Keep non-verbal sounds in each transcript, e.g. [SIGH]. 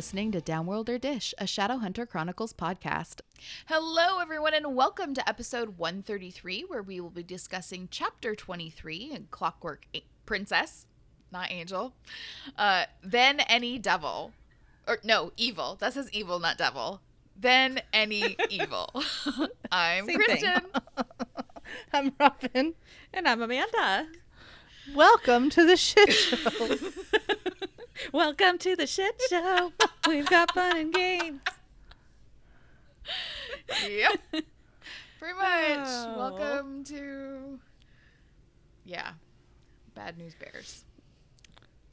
listening to Downworlder Dish, a Shadowhunter Chronicles podcast. Hello, everyone, and welcome to episode 133, where we will be discussing chapter 23 in Clockwork A- Princess, not Angel. Uh, then any devil. Or no, evil. That says evil, not devil. Then any [LAUGHS] evil. [LAUGHS] I'm Same. Kristen. [LAUGHS] I'm Robin. And I'm Amanda. Welcome to the shit show. Welcome to the shit show. We've got fun and games. yep. Pretty much. Oh. Welcome to Yeah. Bad News Bears.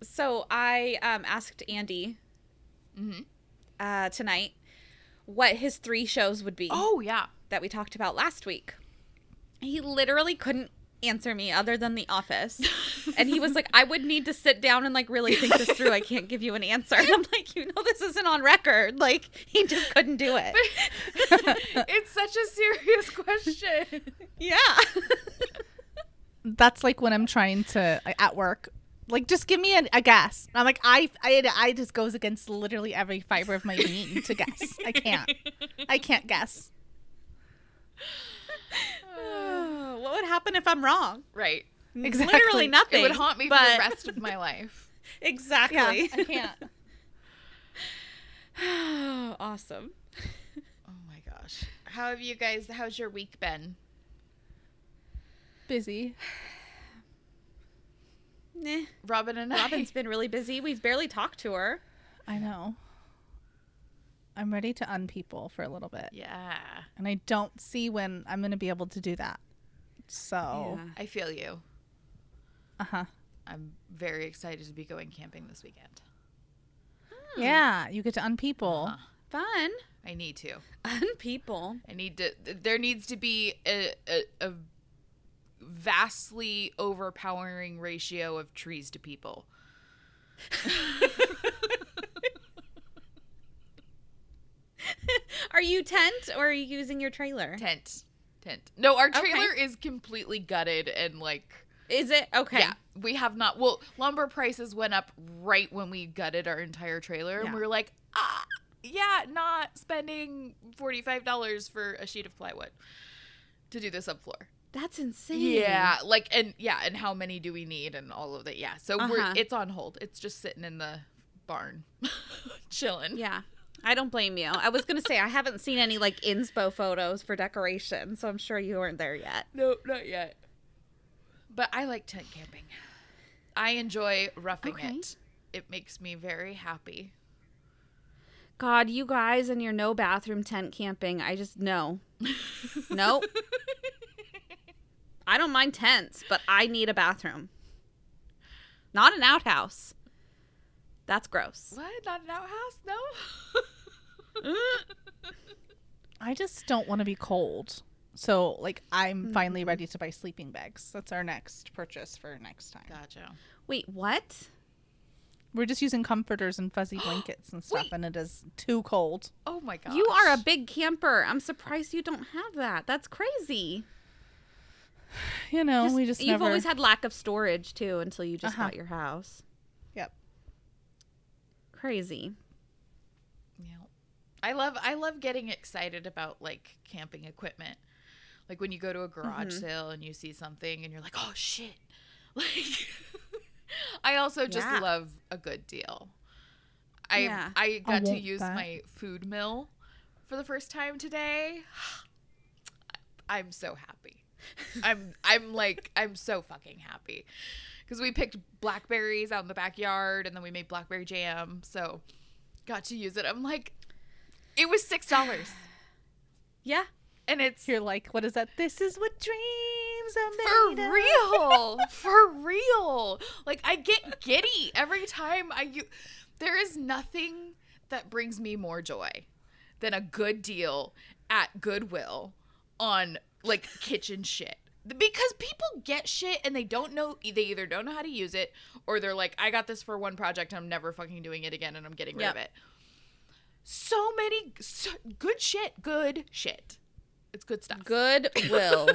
So I um, asked Andy Mhm. uh, tonight what his three shows would be Oh, yeah. that we talked about last week. He literally couldn't answer me other than The Office. and he was like, I would need to sit down and like really think this through. I can't give you an answer. And I'm like, you know, this isn't on record. Like, he just couldn't do it. it's such a serious question. yeah. That's like when I'm trying to like, at work. Like, just give me a, a guess. I'm like, I, I, I just goes against literally every fiber of my being to guess. I can't. I can't guess. What would happen if I'm wrong? Right. Exactly. Literally nothing. It would haunt me for the rest of my life. [LAUGHS] Exactly. Yeah, I [LAUGHS] can't. [SIGHS] awesome. Oh my gosh. How have you guys how's your week been? Busy. [SIGHS] Nah. Robin and I Robin's been really busy. We've barely talked to her. I know. I'm ready to unpeople for a little bit, Yeah. and I don't see when I'm going to be able to do that. So, I feel you. uh huh. I'm very excited to be going camping this weekend. Yeah, you get to unpeople. Uh-huh. Fun. I need to. unpeople. I need to. There needs to be a, a, a vastly overpowering ratio of trees to people. [LAUGHS] Are you tent or are you using your trailer? Tent, No, our Okay. trailer is completely gutted and like. Is it? Okay. Yeah, we have not. Well, lumber prices went up right when we gutted our entire trailer, and we were like, ah, yeah, not spending forty five dollars for a sheet of plywood to do the subfloor. That's insane. Yeah, like and yeah, and how many do we need and all of that. Yeah, so we're Uh-huh. it's on hold. It's just sitting in the barn, [LAUGHS] chilling. Yeah. I don't blame you. I was going to say, I haven't seen any like inspo photos for decoration, so I'm sure you weren't there yet. No, not yet. But I like tent camping. I enjoy roughing Okay. it. It makes me very happy. God, you guys and your no bathroom tent camping, I just no. [LAUGHS] nope. I don't mind tents, but I need a bathroom. Not an outhouse. That's gross. What? Not an outhouse? No. I just don't want to be cold. So, like, I'm finally ready to buy sleeping bags. That's our next purchase for next time. gotcha. Wait, what? We're just using comforters and fuzzy [GASPS] blankets and stuff, Wait. and it is too cold. Oh my god! You are a big camper. I'm surprised you don't have that. That's crazy. [SIGHS] You know, we just you've never. always had lack of storage too until you just Uh-huh. bought your house. Yep. Crazy. Yeah. I love I love getting excited about like camping equipment. Like when you go to a garage Mm-hmm. sale and you see something and you're like, "Oh shit." [LAUGHS] Like I also just Yeah. love a good deal. I Yeah. I got to use that. my food mill for the first time today. [SIGHS] I'm so happy. [LAUGHS] I'm I'm like I'm so fucking happy. Cuz we picked blackberries out in the backyard and then we made blackberry jam. So got to use it. I'm like it was $6 [SIGHS] Yeah. and it's You're like, what is that? This is what dreams are for made of. real. [LAUGHS] for real. Like I get giddy every time I u- there is nothing that brings me more joy than a good deal at Goodwill on like kitchen shit. Because people get shit and they don't know they either don't know how to use it or they're like I got this for one project and I'm never fucking doing it again and I'm getting rid of it. So many so, good shit, good shit. It's good stuff. Goodwill.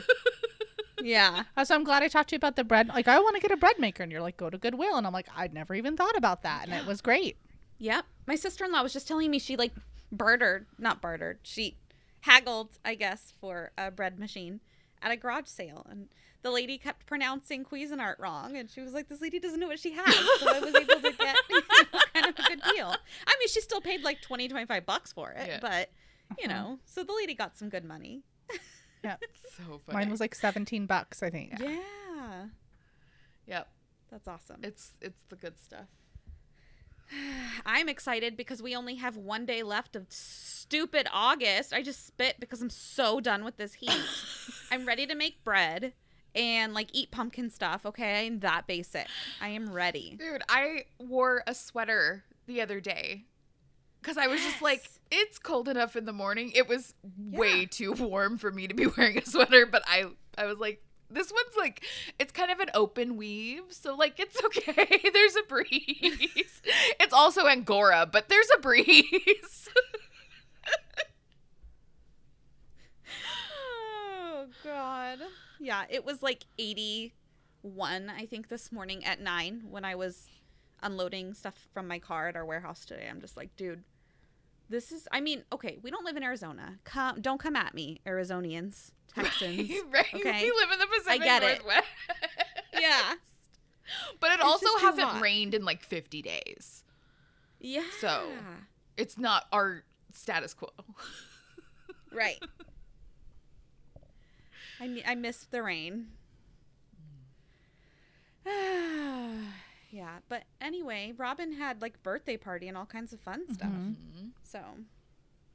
[LAUGHS] yeah. Uh, So I'm glad I talked to you about the bread. Like, I want to get a bread maker, and you're like, go to Goodwill, and I'm like, I'd never even thought about that, and it was great. Yep. My sister in law was just telling me she like bartered, not bartered, she haggled, I guess, for a bread machine at a garage sale. And the lady kept pronouncing Cuisinart wrong. And she was like, this lady doesn't know what she has. So I was able to [LAUGHS] get you know, kind of a good deal. I mean, she still paid like 20, 25 bucks for it. Yeah. But, you uh-huh. know, so the lady got some good money. Yeah. [LAUGHS] So funny. Mine was like 17 bucks, I think. Yeah. Yep. That's awesome. It's it's the good stuff. I'm excited because we only have one day left of stupid August. I just spit because I'm so done with this heat. [LAUGHS] I'm ready to make bread and like eat pumpkin stuff. Okay, I'm that basic. I am ready. Dude, I wore a sweater the other day because I was just like, it's cold enough in the morning. It was way too warm for me to be [LAUGHS] wearing a sweater, but I I was like, this one's like, it's kind of an open weave, so like it's [LAUGHS] okay. There's a breeze. it's also Angora, but there's a breeze. [LAUGHS] Oh God. Yeah, it was like 81, I think, this morning at nine when I was unloading stuff from my car at our warehouse today. I'm just like, dude, this is. I mean, okay, we don't live in Arizona. Come, don't come at me, Arizonians, [LAUGHS] Texans. [LAUGHS] right? Okay. We live in the Pacific get it. Northwest. [LAUGHS] yeah. But it It's also hasn't rained in like 50 days. Yeah. So- It's not our status quo. right. I I miss the rain. [SIGHS] [SIGHS] [SIGHS] yeah, but anyway, Robin had like birthday party and all kinds of fun stuff. Mhm. So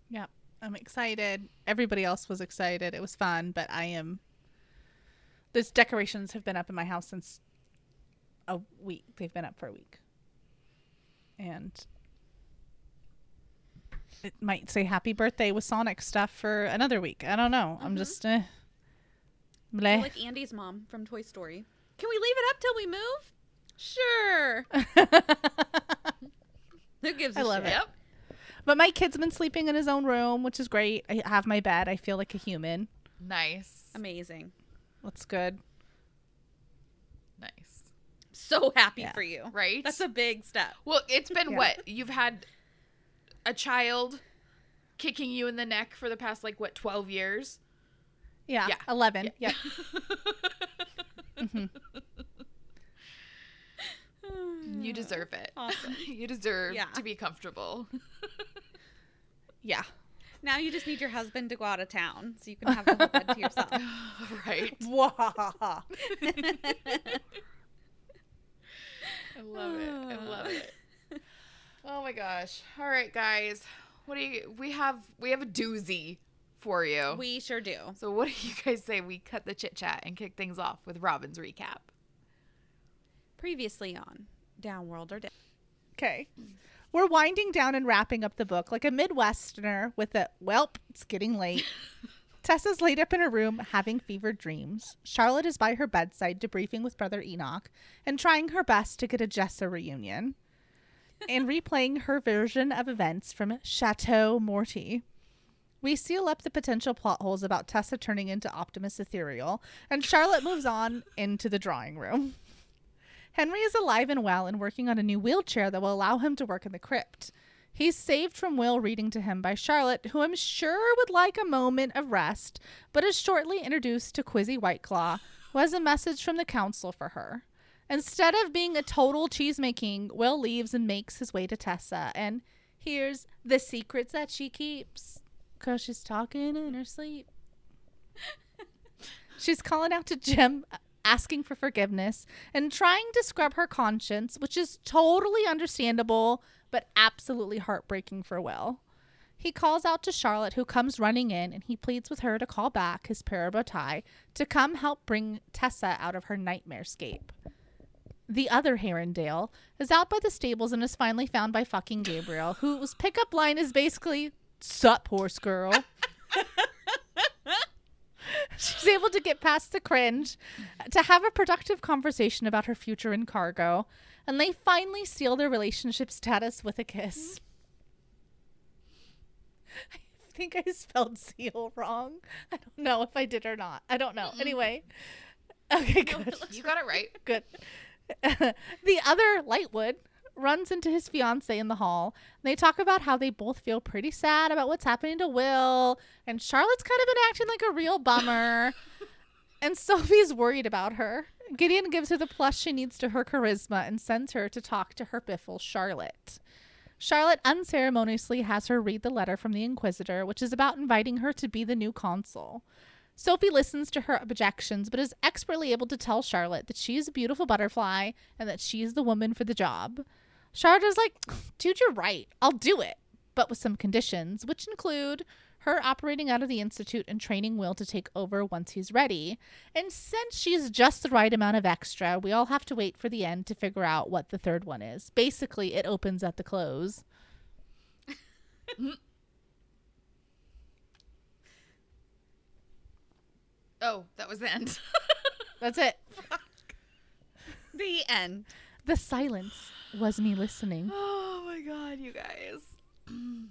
yeah, I'm excited. Everybody else was excited. It was fun, but I am. Those decorations have been up in my house since a week. They've been up for a week. And it might say happy birthday with Sonic stuff for another week. I don't know. I'm Mhm. just. Bleh. like Andy's mom from Toy Story. Can we leave it up till we move? Sure. [LAUGHS] Who gives a I love shit? it. Yep. but my kid's been sleeping in his own room, which is great. I have my bed. I feel like a human. Nice. Amazing. That's good. Nice. So happy Yeah. for you. Right? That's a big step. well, it's been Yeah. what? You've had a child kicking you in the neck for the past like what, 12 years? Yeah. Yeah. 11. Yeah. Yep. [LAUGHS] hmm you deserve it. Awesome. [LAUGHS] you deserve Yeah. to be comfortable. Yeah. Now you just need your husband to go out of town so you can have the [LAUGHS] whole bed to yourself. right. [LAUGHS] Wahaha. I love it. I love it. [SIGHS] Oh my gosh. All right, guys. What do you we have we have a doozy for you. We sure do. so what do you guys say we cut the chit chat and kick things off with Robin's recap? Previously on Downworld or Down. Okay. We're winding down and wrapping up the book like a Midwesterner with a, welp, it's getting late. [LAUGHS] Tessa's laid up in her room having fevered dreams. Charlotte is by her bedside debriefing with Brother Enoch and trying her best to get a Jessa reunion and [LAUGHS] replaying her version of events from Chateau Morty. We seal up the potential plot holes about Tessa turning into Optimus Ethereal, and Charlotte moves on into the drawing room. Henry is alive and well and working on a new wheelchair that will allow him to work in the crypt. He's saved from Will reading to him by Charlotte, who I'm sure would like a moment of rest, but is shortly introduced to Quizzy Whiteclaw, who has a message from the council for her. Instead of being a total cheesemaking, Will leaves and makes his way to Tessa and hears the secrets that she keeps. Cause she's talking in her sleep. [LAUGHS] She's calling out to Jem, asking for forgiveness, and trying to scrub her conscience, which is totally understandable, but absolutely heartbreaking for Will. He calls out to Charlotte, who comes running in, and he pleads with her to call back his parabatai to come help bring Tessa out of her nightmare scape. The other Herondale is out by the stables and is finally found by fucking Gabriel, whose pickup line is basically, Sup, horse girl. [LAUGHS] [LAUGHS] She's able to get past the cringe, to have a productive conversation about her future in cargo, and they finally seal their relationship status with a kiss. Hmm. [LAUGHS] I think I spelled seal wrong. I don't know if I did or not. I don't know. Hmm. Anyway. Okay, good. [LAUGHS] You got it right. Good. the other Lightwood runs into his fiance in the hall. And they talk about how they both feel pretty sad about what's happening to Will. And Charlotte's kind of been acting like a real bummer. [LAUGHS] and Sophie's worried about her. Gideon gives her the plus she needs to her charisma and sends her to talk to her biffle, Charlotte. Charlotte unceremoniously has her read the letter from the Inquisitor, which is about inviting her to be the new consul. Sophie listens to her objections, but is expertly able to tell Charlotte that she is a beautiful butterfly and that she is the woman for the job. Is like, dude, you're right. I'll do it, but with some conditions, which include her operating out of the Institute and training Will to take over once he's ready. And since she's just the right amount of extra, we all have to wait for the end to figure out what the third one is. Basically, it opens at the close. [LAUGHS] Oh, that was the end. [LAUGHS] That's it. The end. The silence was me listening. [SIGHS] oh my god, you guys. [CLEARS THROAT]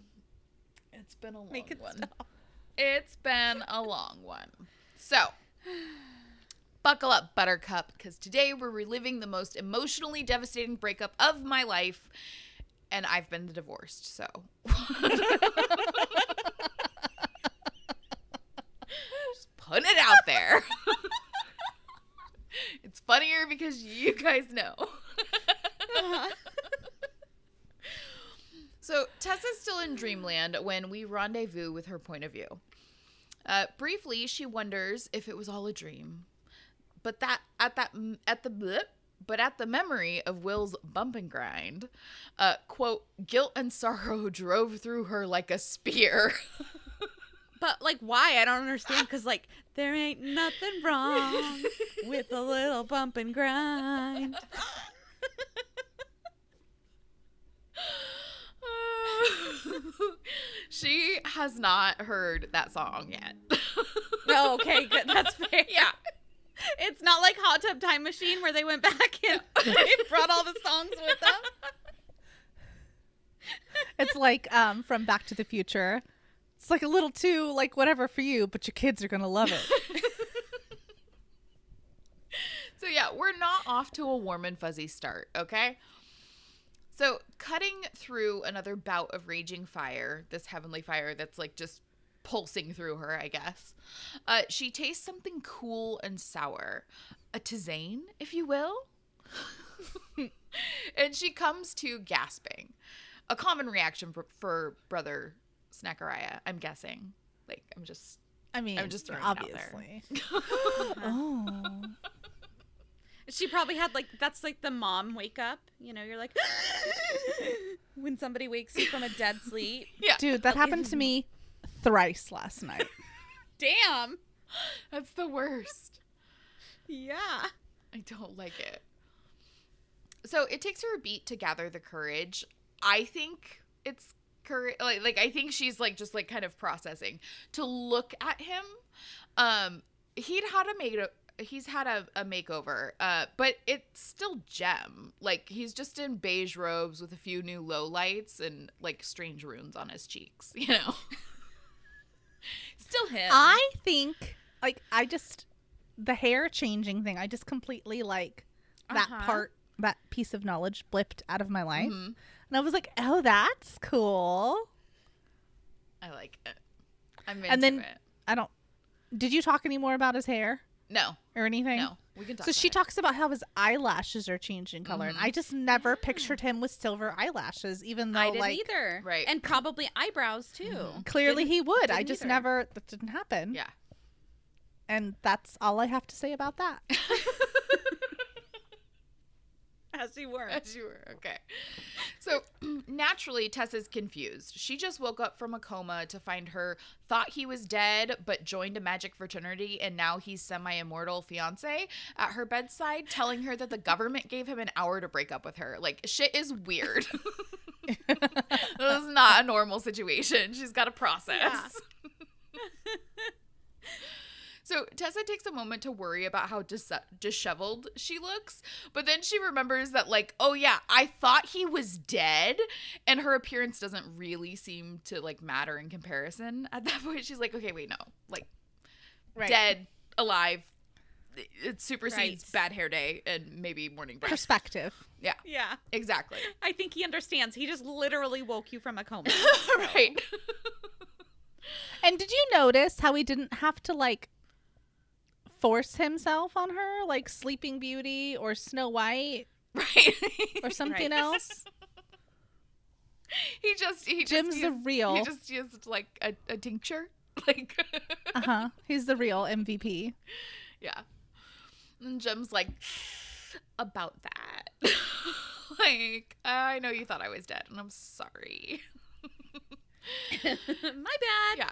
It's been a long Make it one. stop. It's been a long one. So, [SIGHS] buckle up, Buttercup, because today we're reliving the most emotionally devastating breakup of my life, and I've been divorced, so. [LAUGHS] Just putting it out there. [LAUGHS] it's funnier because you guys know. [LAUGHS] So Tessa's still in dreamland when we rendezvous with her point of view. Uh, briefly, she wonders if it was all a dream, but that at that at the blip, but at the memory of Will's bump and grind, uh, quote, guilt and sorrow [LAUGHS] drove through her like a spear. [LAUGHS] But like, why? I don't understand. Cause like, there ain't nothing wrong [LAUGHS] with a little bump and grind. [LAUGHS] she has not heard that song yet. No, okay, [LAUGHS] good. That's fair. yeah. It's not like Hot Tub Time Machine where they went back and they brought all the songs with them. It's like um, from Back to the Future. It's like a little too like whatever for you, but your kids are gonna love it. [LAUGHS] [LAUGHS] So yeah, we're not off to a warm and fuzzy start, okay? So cutting through another bout of raging fire, this heavenly fire that's like just pulsing through her, I guess. Uh, she tastes something cool and sour, a tisane, if you will. [LAUGHS] and she comes to gasping, a common reaction for, for brother Snackariah. I'm guessing. Like I'm just I mean, I'm just throwing it out there. [LAUGHS] oh, She probably had like that's like the mom wake up. You know, you're like [GASPS] when somebody wakes you from a dead sleep. [LAUGHS] yeah, dude, that happened to me thrice last night. [LAUGHS] Damn. [GASPS] that's the worst. Yeah. I don't like it. So it takes her a beat to gather the courage. I think it's courage. Like, like I think she's like just like kind of processing to look at him. Um, he'd had a make he's had a, a makeover. Uh, but it's still Jem. Like he's just in beige robes with a few new low lights and like strange runes on his cheeks. [LAUGHS] You know, still him. I think like I just the hair changing thing. I just completely like that Uh-huh. part, that piece of knowledge blipped out of my life, Mhm. And I was like, oh, that's cool. I like it. I'm into And then- it. I don't. Did you talk any more about his hair No, or anything? no, we can talk. So about she it. talks about how his eyelashes are changing color, and Mhm. I just never pictured him with silver eyelashes, even though I didn't like either. Right. And probably eyebrows too. Mhm. clearly Didn't- he would. I just either. never that didn't happen. Yeah. And that's all I have to say about that. [LAUGHS] [LAUGHS] As you were. As you were. Okay. So [CLEARS THROAT] naturally, Tessa's confused. She just woke up from a coma to find her thought he was dead, but joined a magic fraternity, and now he's semi immortal fiance at her bedside, telling her that the government gave him an hour to break up with her. Like, shit is weird. [LAUGHS] this is not a normal situation. She's got to process. [LAUGHS] So Tessa takes a moment to worry about how dis- disheveled she looks, but then she remembers that, like, oh yeah, I thought he was dead, and her appearance doesn't really seem to like matter in comparison. At that [LAUGHS] point, she's like, okay, wait, no, like, Right. dead, alive, it supersedes Right. bad hair day and maybe morning breath. Perspective. Yeah, Yeah. exactly. I think he understands. He just literally woke you from a coma. [LAUGHS] right. And did you notice how he didn't have to like force himself on her like Sleeping Beauty or Snow White right. or [LAUGHS] something Right. else? he just he Jem's just the used, real. He just used like a, a tincture. [LAUGHS] Like Uh huh. He's the real MVP. yeah. And Jem's like about that. [LAUGHS] like, I know you thought I was dead, and I'm sorry. My bad. Yeah.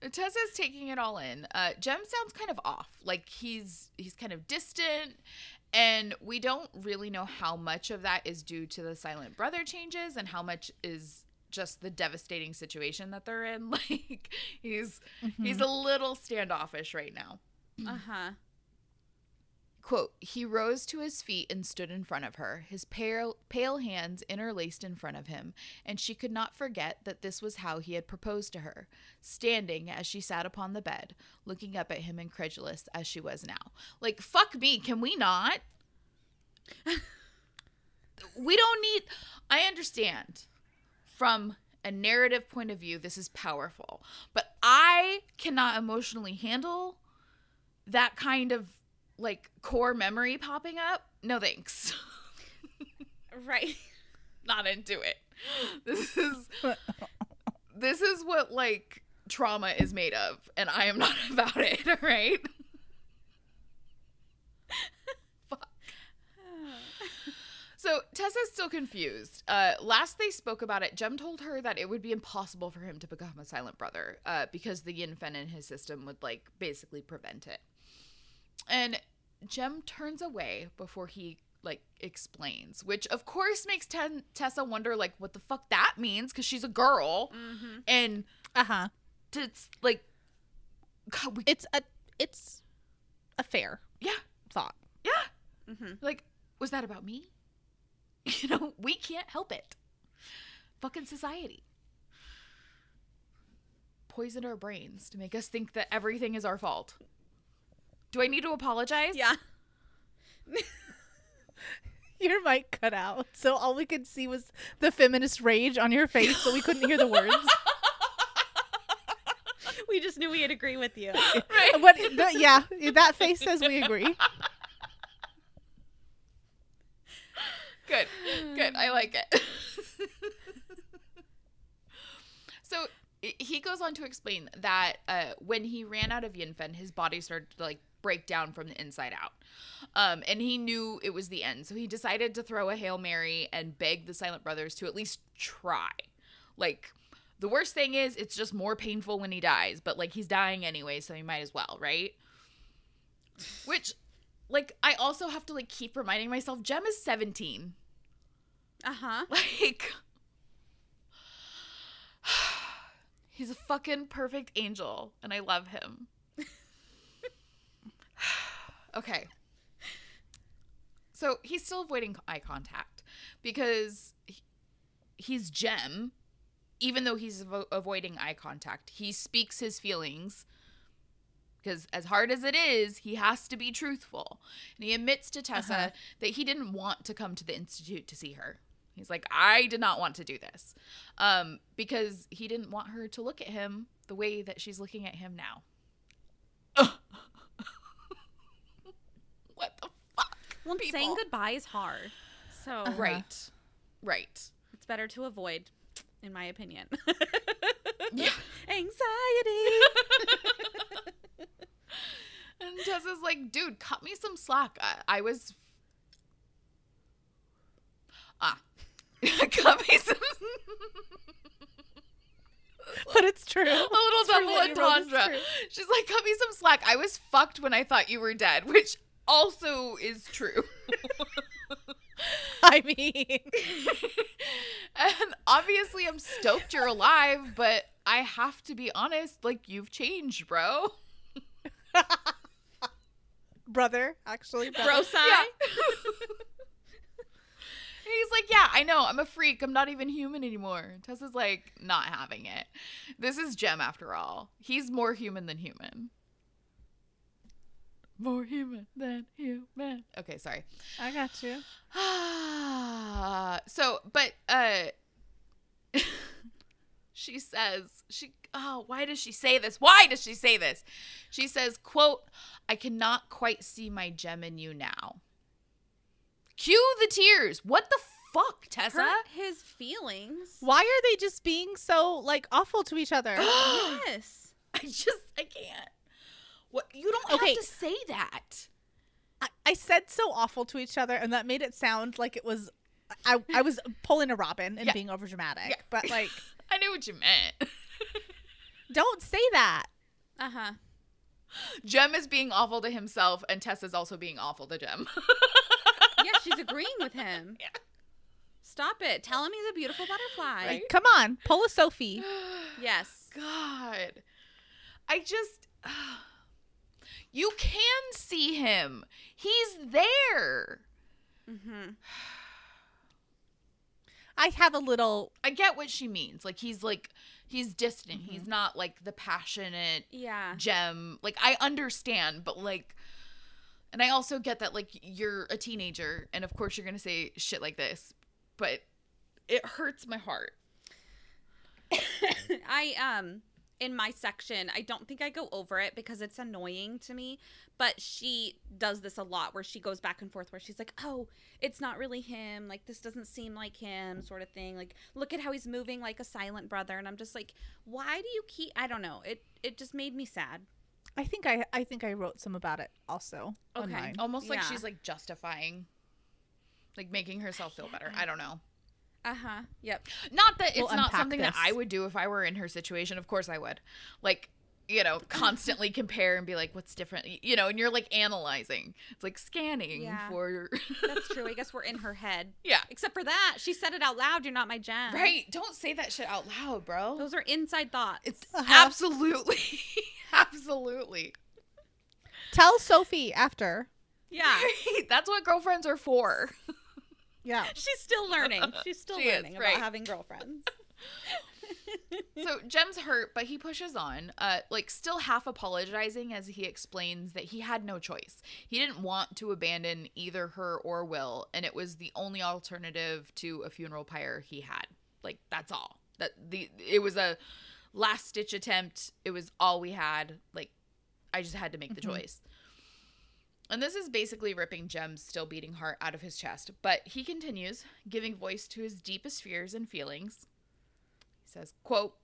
Tessa's taking it all in. Uh, Jem sounds kind of off. Like he's he's kind of distant, and we don't really know how much of that is due to the silent brother changes and how much is just the devastating situation that they're in. [LAUGHS] Like he's he's a little standoffish right now. Uh huh. Quote, he rose to his feet and stood in front of her, his pale, pale hands interlaced in front of him, and she could not forget that this was how he had proposed to her, standing as she sat upon the bed, looking up at him incredulous as she was now. Like, fuck me, can we not? we don't need. I understand from a narrative point of view, this is powerful, but I cannot emotionally handle that kind of like core memory popping up. No thanks. [LAUGHS] Right. Not into it. This [LAUGHS] is this is what like trauma is made of and I am not [LAUGHS] about it, all right? Fuck. So Tessa's still confused. Uh, last they spoke about it, Jem told her that it would be impossible for him to become a silent brother uh, because the yin fen in his system would like basically prevent it. And Jem turns away before he like explains, which of course makes Ten- Tessa wonder like what the fuck that means because she's a girl Mm-hmm. and Uh huh. it's like God, we, It's a it's a fair yeah thought. yeah Mm-hmm. like was that about me? [LAUGHS] You know we can't help it. Fucking society poisoned our brains to make us think that everything is our fault. Do I need to apologize? Yeah. [LAUGHS] Your mic cut out, so all we could see was the feminist rage on your face, but we couldn't hear the words. [LAUGHS] We just knew we'd agree with you. [LAUGHS] Right. what? the- yeah, that face says we agree. Good. Good. I like it. so he goes on to explain that uh, when he ran out of Yinfen, his body started to like break down from the inside out. Um, and he knew it was the end. So he decided to throw a Hail Mary and beg the Silent Brothers to at least try. Like, the worst thing is, it's just more painful when he dies, but like he's dying anyway, so he might as well, right? Which, like, I also have to like keep reminding myself, Jem is 17. Uh huh. [LAUGHS] Like, [SIGHS] he's a fucking perfect angel, and I love him. [SIGHS] okay. So he's still avoiding eye contact because he- he's Jem. Even though he's avo- avoiding eye contact, he speaks his feelings because as hard as it is, he has to be truthful. And he admits to Tessa Uh-huh. that he didn't want to come to the institute to see her. He's like, I did not want to do this, um, because he didn't want her to look at him the way that she's looking at him now. What the fuck? Well, People. saying goodbye is hard. So Uh-huh. Right, right. it's better to avoid, in my opinion. [LAUGHS] Yeah. [LAUGHS] Anxiety. [LAUGHS] And Tessa's like, dude, cut me some slack. I, I was. Ah. cut me some. But it's true. A little double wrote is entendre. She's like, cut me some slack. I was fucked when I thought you were dead, which also is true. [LAUGHS] I mean, [LAUGHS] and obviously, I'm stoked you're alive, but I have to be honest. Like, you've changed, bro. [LAUGHS] brother, actually, brother. Bro sigh. Yeah. He's like, yeah, I know. I'm a freak. I'm not even human anymore. Tessa's like, not having it. This is Jem after all. He's more human than human. More human than human. Okay, sorry. I got you. [SIGHS] so, but uh [LAUGHS] she says she oh, why does she say this? Why does she say this? She says, quote, I cannot quite see my Jem in you now. Cue the tears. What the fuck, Tessa? Hurt his feelings. Why are they just being so like awful to each other? [GASPS] yes. I just I can't. What you don't Okay. have to say that. I, I said so awful to each other, and that made it sound like it was. I, I was pulling a Robin and Yeah. being overdramatic, Yeah. but like, [LAUGHS] I knew what you meant. [LAUGHS] don't say that. Uh huh. Jem is being awful to himself, and Tessa's also being awful to Jem. [LAUGHS] Yeah, she's agreeing with him. Yeah. Stop it. Tell him he's a beautiful butterfly. Right? Come on, pull a Sophie. Yes. [GASPS] God. I just. [SIGHS] You can see him. He's there. Mm-hmm. I have a little. I get what she means. Like, he's like, he's distant. Mm-hmm. He's not like the passionate Yeah. Jem. Like, I understand, but like, and I also get that, like, you're a teenager, and of course you're going to say shit like this, but it hurts my heart. [LAUGHS] I um in my section, I don't think I go over it because it's annoying to me, but she does this a lot where she goes back and forth where she's like, "Oh, it's not really him. Like this doesn't seem like him." sort of thing. Like, "Look at how he's moving like a silent brother." And I'm just like, "Why do you keep I don't know. It it just made me sad." I think I I think I wrote some about it also. Okay. mine. Almost like Yeah. she's like justifying, like making herself feel better. I don't know. Uh-huh. Yep. Not that it's We'll not unpack something that. I would do if I were in her situation. Of course I would. Like, you know, [LAUGHS] constantly compare and be like, what's different? You know, and you're like analyzing. It's like scanning Yeah. for. That's true. I [LAUGHS] guess we're in her head. yeah. Except for that, she said it out loud. You're not my Jem. Right. Don't say that shit out loud, bro. Those are inside thoughts. it's Uh-huh. absolutely, [LAUGHS] absolutely. Tell Sophie after. yeah. That's what girlfriends are for. Yeah. [LAUGHS] She's still learning. [LAUGHS] She's still She is, learning right. about having girlfriends. [LAUGHS] so Jem's hurt, but he pushes on, uh, like still half apologizing as he explains that he had no choice. He didn't want to abandon either her or Will, and it was the only alternative to a funeral pyre he had. Like that's all. That the it was a last stitch attempt. It was all we had. Like I just had to make the Mhm. choice. And this is basically ripping Jem's still beating heart out of his chest, but he continues, giving voice to his deepest fears and feelings. He says, quote,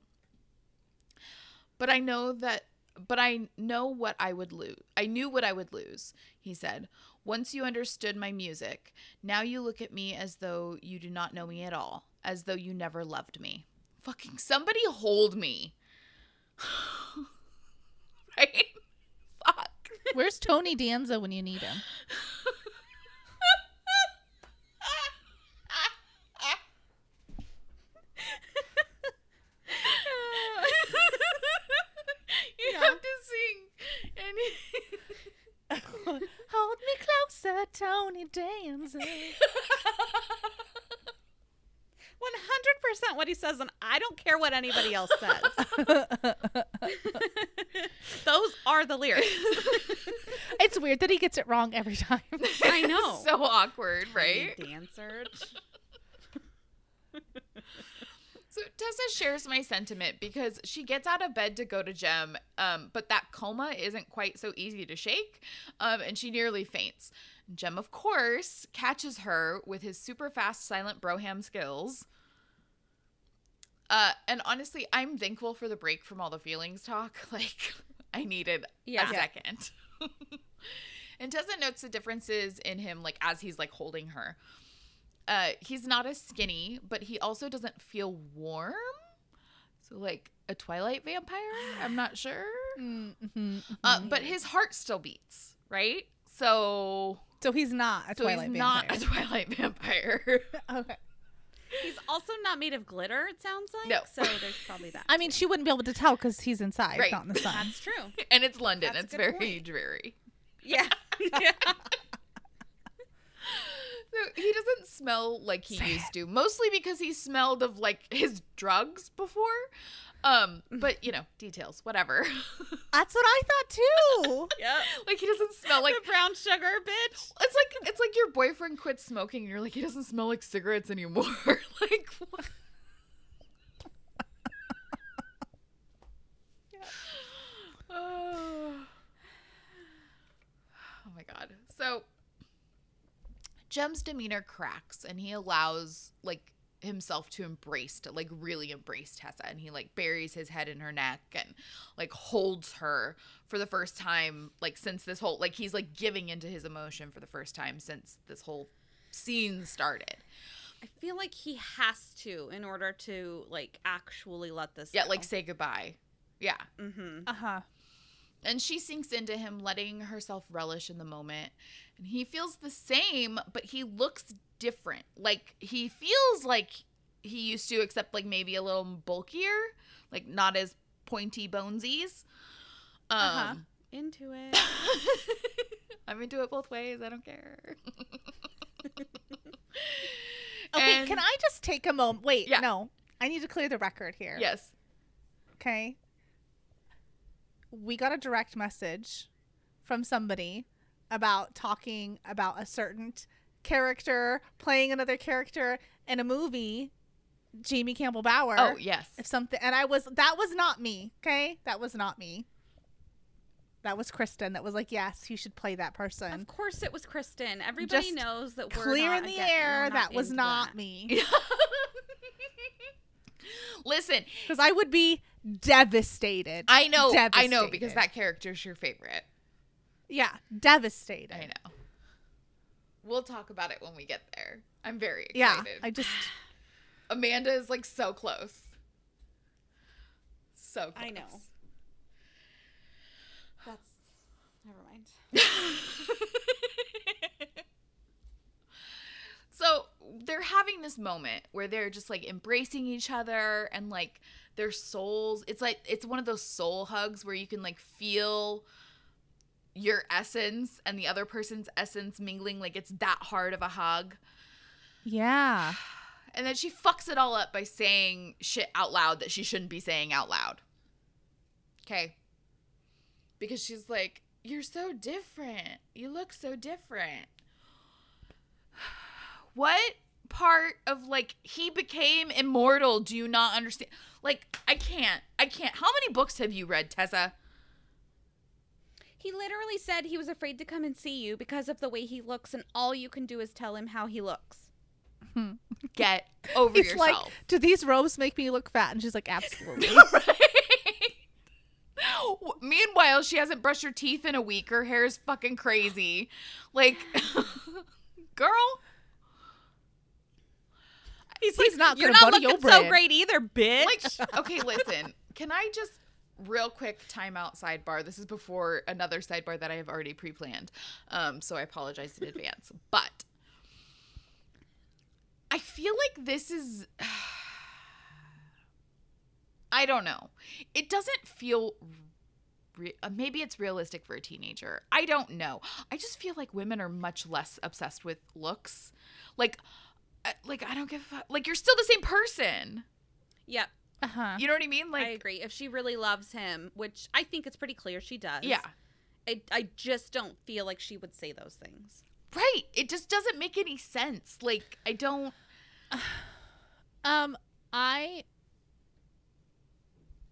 But I know that but I know what I would lose. I knew what I would lose, he said. Once you understood my music, now you look at me as though you do not know me at all, as though you never loved me. Fucking somebody hold me. [LAUGHS] right? Where's Tony Danza when you need him? you have to sing. And [LAUGHS] Hold me closer, Tony Danza. [LAUGHS] 100% what he says, and I don't care what anybody else says. [LAUGHS] [LAUGHS] Those are the lyrics. [LAUGHS] it's weird that he gets it wrong every time. I know. so awkward, right? Dancer. So Tessa shares my sentiment because she gets out of bed to go to Jem, um, but that coma isn't quite so easy to shake, um, and she nearly faints. Jem, of course, catches her with his super fast silent broham skills. Uh, and honestly, I'm thankful for the break from all the feelings talk. [LAUGHS] Like, I needed Yeah. a second. [LAUGHS] and Tessa notes the differences in him, like as he's like holding her uh he's not as skinny but he also doesn't feel warm so like a twilight vampire i'm not sure [SIGHS] Mm-hmm. uh, but his heart still beats right so so he's not a so Twilight he's vampire. not a twilight vampire [LAUGHS] okay. He's also not made of glitter, it sounds like. No. So there's probably that. I mean, she wouldn't be able to tell because he's inside, Right. not in the sun. That's true. [LAUGHS] and it's london That's it's very point. dreary Yeah. yeah. [LAUGHS] so he doesn't smell like he Say used to mostly because he smelled of like his drugs before Um, [LAUGHS] but you know, details, whatever. [LAUGHS] That's what I thought too. [LAUGHS] Yeah. like he doesn't smell like the brown sugar bitch. it's like it's like your boyfriend quit smoking and you're like he doesn't smell like cigarettes anymore. like what? Oh. [SIGHS] Oh my god. So Jem's demeanor cracks and he allows like himself to embrace to like really embrace Tessa and he like buries his head in her neck and like holds her for the first time like since this whole like he's like giving into his emotion for the first time since this whole scene started. I feel like he has to in order to like actually let this. Yeah, like say goodbye. Yeah. Mm-hmm. Uh huh. And she sinks into him, letting herself relish in the moment. And he feels the same, but he looks different. Like he feels like he used to, except like maybe a little bulkier, like not as pointy bonesies. Um, Uh-huh. Into it. [LAUGHS] I'm into it both ways. I don't care. [LAUGHS] Okay, And- can I just take a moment? Wait, Yeah. no. I need to clear the record here. Yes. Okay. We got a direct message from somebody about talking about a certain character playing another character in a movie, Jamie Campbell Bower. Oh yes. If something, and I was, that was not me. Okay. That was not me. That was Kristen. That was like, yes, you should play that person. of course, it was Kristen. Everybody Just knows that we're Clear in the again- air. That was not that. me. [LAUGHS] Listen, [LAUGHS] Because I would be devastated. I know, I know, because Devastated. that character's your favorite. Yeah, devastated. I know. We'll talk about it when we get there. I'm very Yeah, excited. I just [GASPS] Amanda is like so close. So close. I know. That's never mind. [LAUGHS] so they're having this moment where they're just like embracing each other and like their souls. It's like it's one of those soul hugs where you can like feel your essence and the other person's essence mingling like it's that hard of a hug. yeah. [SIGHS] And then she fucks it all up by saying shit out loud that she shouldn't be saying out loud. Okay. Because she's like, You're so different. You look so different. What part of like he became immortal do you not understand? Like, I can't. I can't. How many books have you read, Tessa? He literally said he was afraid to come and see you because of the way he looks, and all you can do is tell him how he looks. [LAUGHS] Get over It's like, yourself. do these robes make me look fat? And she's like, absolutely. [LAUGHS] Meanwhile, she hasn't brushed her teeth in a week. Her hair is fucking crazy. Like, [LAUGHS] girl, He's, He's not You're not looking so great either, bitch. like, [LAUGHS] okay, listen. Can I just real quick timeout sidebar? This is before another sidebar that I have already pre-planned. Um, so I apologize in advance. But I feel like this is. [SIGHS] I don't know. It doesn't feel. Re- uh, maybe it's realistic for a teenager. I don't know. I just feel like women are much less obsessed with looks. Like, like I don't give a fuck. Like you're still the same person. yep, Uh huh. You know what I mean? Like I agree. If she really loves him, which I think it's pretty clear she does. Yeah. I, I just don't feel like she would say those things. Right. It just doesn't make any sense. Like I don't [SIGHS] Um, I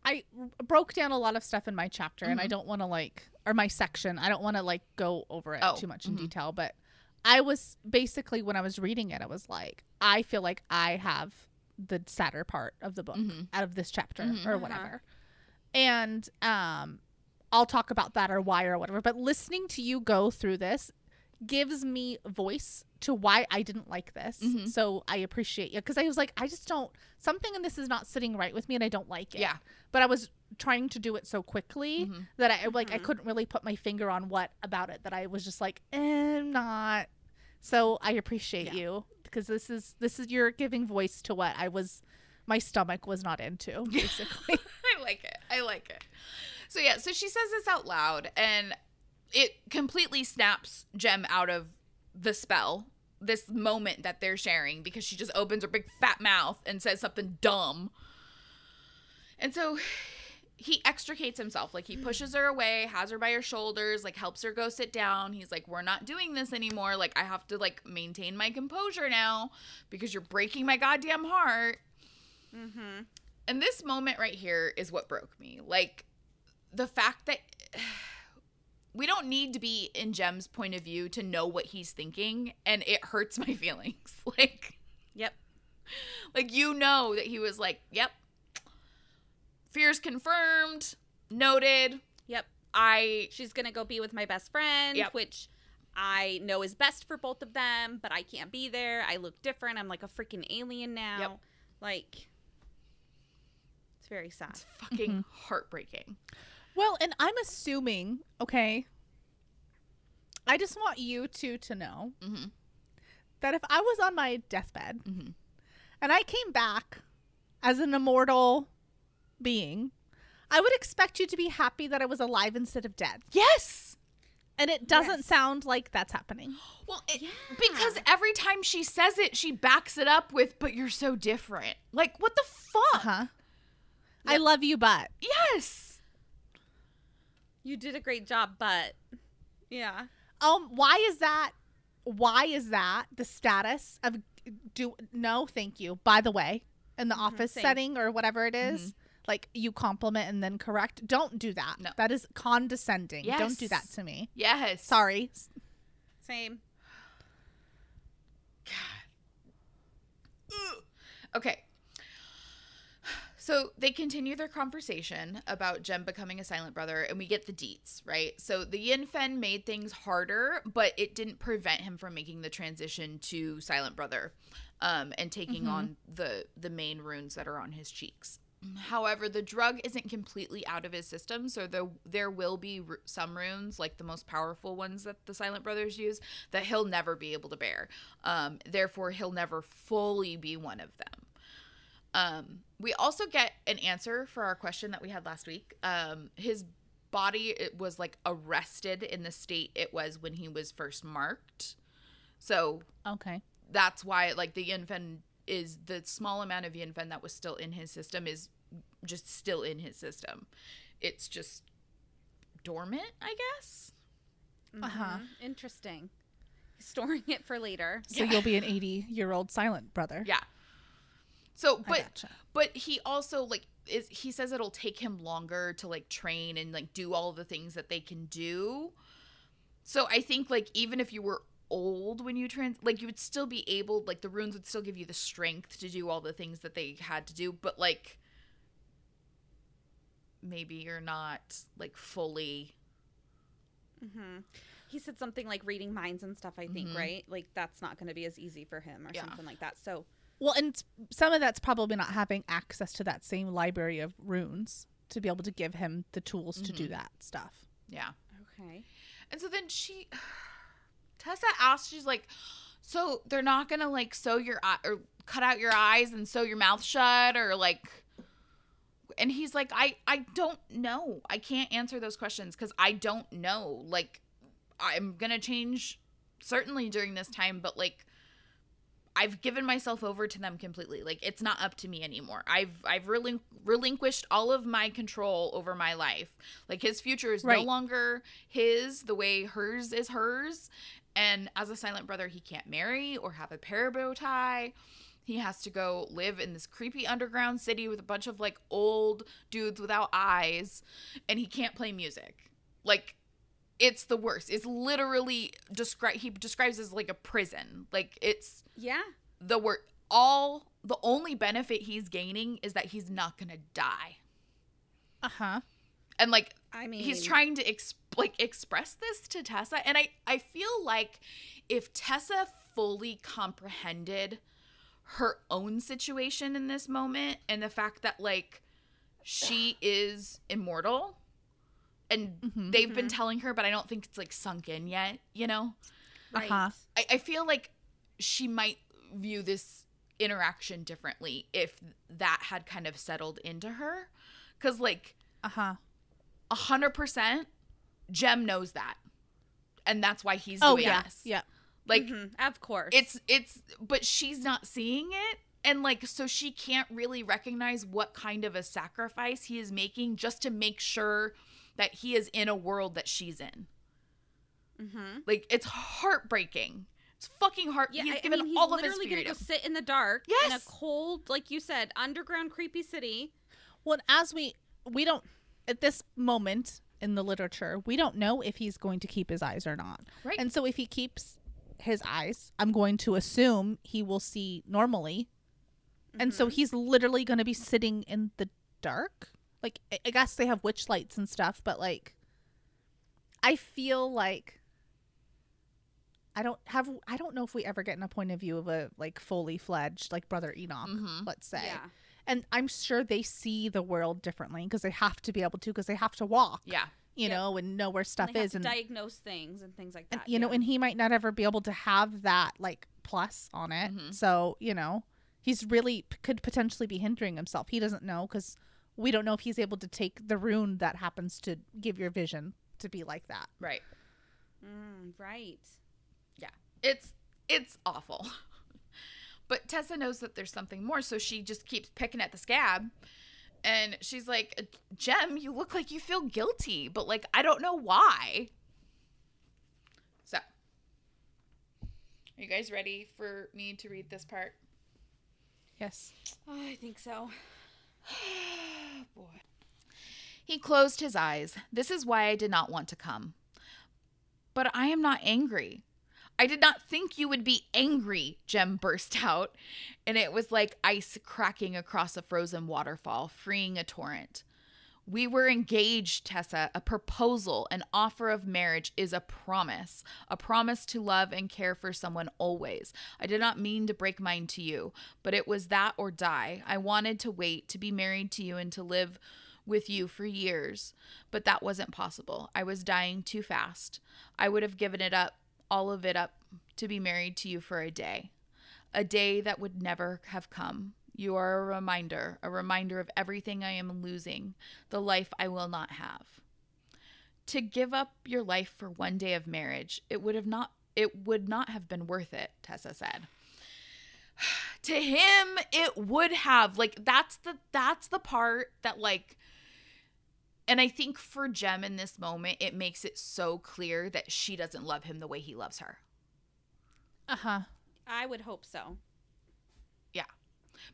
I broke down a lot of stuff in my chapter, and I Mhm. don't want to like or my section. I don't want to like go over it Oh, too much in mhm. detail, but I was basically when I was reading it, I was like, I feel like I have the sadder part of the book Mhm. out of this chapter Mhm. or Uh-huh. whatever, and um, I'll talk about that or why or whatever. But listening to you go through this gives me voice to why I didn't like this. Mhm. So I appreciate you because I was like, I just don't something in this is not sitting right with me and I don't like it. Yeah. But I was trying to do it so quickly Mhm. that I like I Mhm. couldn't really put my finger on what about it that I was just like, eh, I'm not. So I appreciate Yeah. you because this is this is you're giving voice to what I was my stomach was not into [LAUGHS] basically. I like it. I like it. So yeah, so she says this out loud and it completely snaps Jem out of the spell. This moment that they're sharing because she just opens her big fat mouth and says something dumb. And so he extricates himself. Like he pushes her away, has her by her shoulders, like helps her go sit down. He's like, "We're not doing this anymore. Like I have to like maintain my composure now because you're breaking my goddamn heart." Mm-hmm. And this moment right here is what broke me. Like the fact that we don't need to be in Jem's point of view to know what he's thinking and it hurts [LAUGHS] my feelings. [LAUGHS] Like Yep. like you know that he was like, "Yep. Fears confirmed. Noted. Yep. I She's gonna go be with my best friend, Yep. which I know is best for both of them, but I can't be there. I look different. I'm like a freaking alien now. Yep. Like it's very sad. it's fucking mm-hmm. heartbreaking. Well, and I'm assuming, okay. I just want you two to know Mhm. that if I was on my deathbed Mhm. and I came back as an immortal being, I would expect you to be happy that I was alive instead of dead. Yes. And it doesn't Yes. sound like that's happening. [GASPS] Well, it, Yeah. because every time she says it, she backs it up with, "But you're so different." Like, what the fuck? Huh? I love you, but Yes. You did a great job, but yeah. um, why is that? Why is that the status of do? No, thank you. By the way, in the office same. setting or whatever it is, like you compliment and then correct. Don't do that. No. That is condescending. Don't do that to me. Yes. Sorry. Same. Ugh. Okay. So they continue their conversation about Jem becoming a silent brother, and we get the deets, right? So the Yin Fen made things harder, but it didn't prevent him from making the transition to silent brother, um, and taking on the the main runes that are on his cheeks. However, the drug isn't completely out of his system, so there there will be some runes, like the most powerful ones that the Silent Brothers use, that he'll never be able to bear. Um, therefore, he'll never fully be one of them. Um, we also get an answer for our question that we had last week. Um, his body it was like arrested in the state it was when he was first marked. So Okay. that's why like the Yinfen is the small amount of Yinfen that was still in his system is just still in his system. It's just dormant, I guess. Uh-huh. Mhm. Interesting. Storing it for later. So you'll be an [LAUGHS] 80 year old silent brother. Yeah. So, but gotcha. but he also like is he says it'll take him longer to like train and like do all the things that they can do. So I think like even if you were old when you trans like you would still be able like the runes would still give you the strength to do all the things that they had to do, but like maybe you're not like fully mm-hmm. He said something like reading minds and stuff. I think Mhm. right. Like that's not going to be as easy for him or Yeah. something like that. So Well, and some of that's probably not having access to that same library of runes to be able to give him the tools to do Mhm. that stuff. yeah. okay. And so then she, [SIGHS] Tessa asks, she's like, so they're not gonna like sew your eye or cut out your eyes and sew your mouth shut or like, and he's like, I I don't know. I can't answer those questions because I don't know. Like, I'm gonna change certainly during this time, but like. I've given myself over to them completely. Like it's not up to me anymore. I've I've relin- relinquished all of my control over my life. Like his future is no longer his the way hers is hers. And as a silent brother, he can't marry or have a parabatai. He has to go live in this creepy underground city with a bunch of like old dudes without eyes, and he can't play music. Like it's the worst. It's literally describe he describes as like a prison. Like it's Yeah. the word all the only benefit he's gaining is that he's not gonna die. Uh huh. And like I mean, he's trying to ex- like express this to Tessa and I I feel like if Tessa fully comprehended her own situation in this moment and the fact that like she is immortal and Mhm. they've been telling her but I don't think it's like sunk in yet, you know? Right. Uh-huh. I, I feel like she might view this interaction differently if that had kind of settled into her because like Uh huh. a hundred percent jem knows that and that's why he's Oh doing yeah. this Yeah. like Mhm, of course. it's it's but she's not seeing it and like so she can't really recognize what kind of a sacrifice he is making just to make sure that he is in a world that she's in. Mm-hmm. Like it's heartbreaking. It's fucking heart. Yeah, he's I, given I mean, he's all of his literally gonna go sit in the dark in a cold, like you said, underground creepy city. Well, as we we don't at this moment in the literature, we don't know if he's going to keep his eyes or not. Right. And so if he keeps his eyes, I'm going to assume he will see normally. And so Mhm. he's literally going to be sitting in the dark. Like I- guess they have witch lights and stuff, but like I feel like I don't have I don't know if we ever get in a point of view of a like fully fledged like brother Enoch, Mhm. let's say yeah, and I'm sure they see the world differently because they have to be able to because they have to walk, Yeah. you Yep. know, and know where stuff and is, and, diagnose things and things like that. and you know, and he might not ever be able to have that like plus on it. Mhm. So you know, he's really could potentially be hindering himself. He doesn't know because we don't know if he's able to take the rune that happens to give your vision to be like that. Right. Mm, right. Yeah. It's it's awful. [LAUGHS] But Tessa knows that there's something more, so she just keeps picking at the scab. And she's like, Jem, you look like you feel guilty, but like I don't know why. So are you guys ready for me to read this part? Yes. Oh, I think so. [SIGHS] Boy. He closed his eyes. This is why I did not want to come. But I am not angry. I did not think you would be angry, Jem burst out, and it was like ice cracking across a frozen waterfall, freeing a torrent. We were engaged, Tessa. A proposal, an offer of marriage is a promise, a promise to love and care for someone always. I did not mean to break mine to you, but it was that or die. I wanted to wait, to be married to you, and to live with you for years, but that wasn't possible. I was dying too fast. I would have given it up, all of it up, to be married to you for a day. A day that would never have come. You are a reminder, a reminder of everything I am losing, the life I will not have. To give up your life for one day of marriage, it would have not it would not have been worth it, Tessa said. [SIGHS] to him it would have like that's the that's the part that like and I think for Jem in this moment, it makes it so clear that she doesn't love him the way he loves her. Uh huh. I would hope so.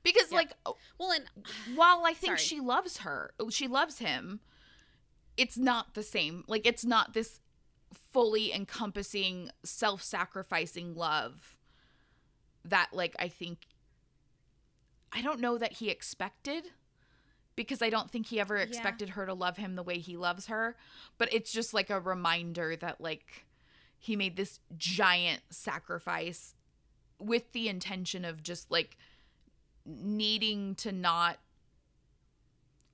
Because, Yeah. like, oh, Well, and [SIGHS] while I think Sorry. she loves her, oh, she loves him, it's not the same. Like, it's not this fully encompassing, self sacrificing love that, like, I think, I don't know that he expected because I don't think he ever Yeah. expected her to love him the way he loves her. But it's just like a reminder that, like, he made this giant sacrifice with the intention of just, like, needing to not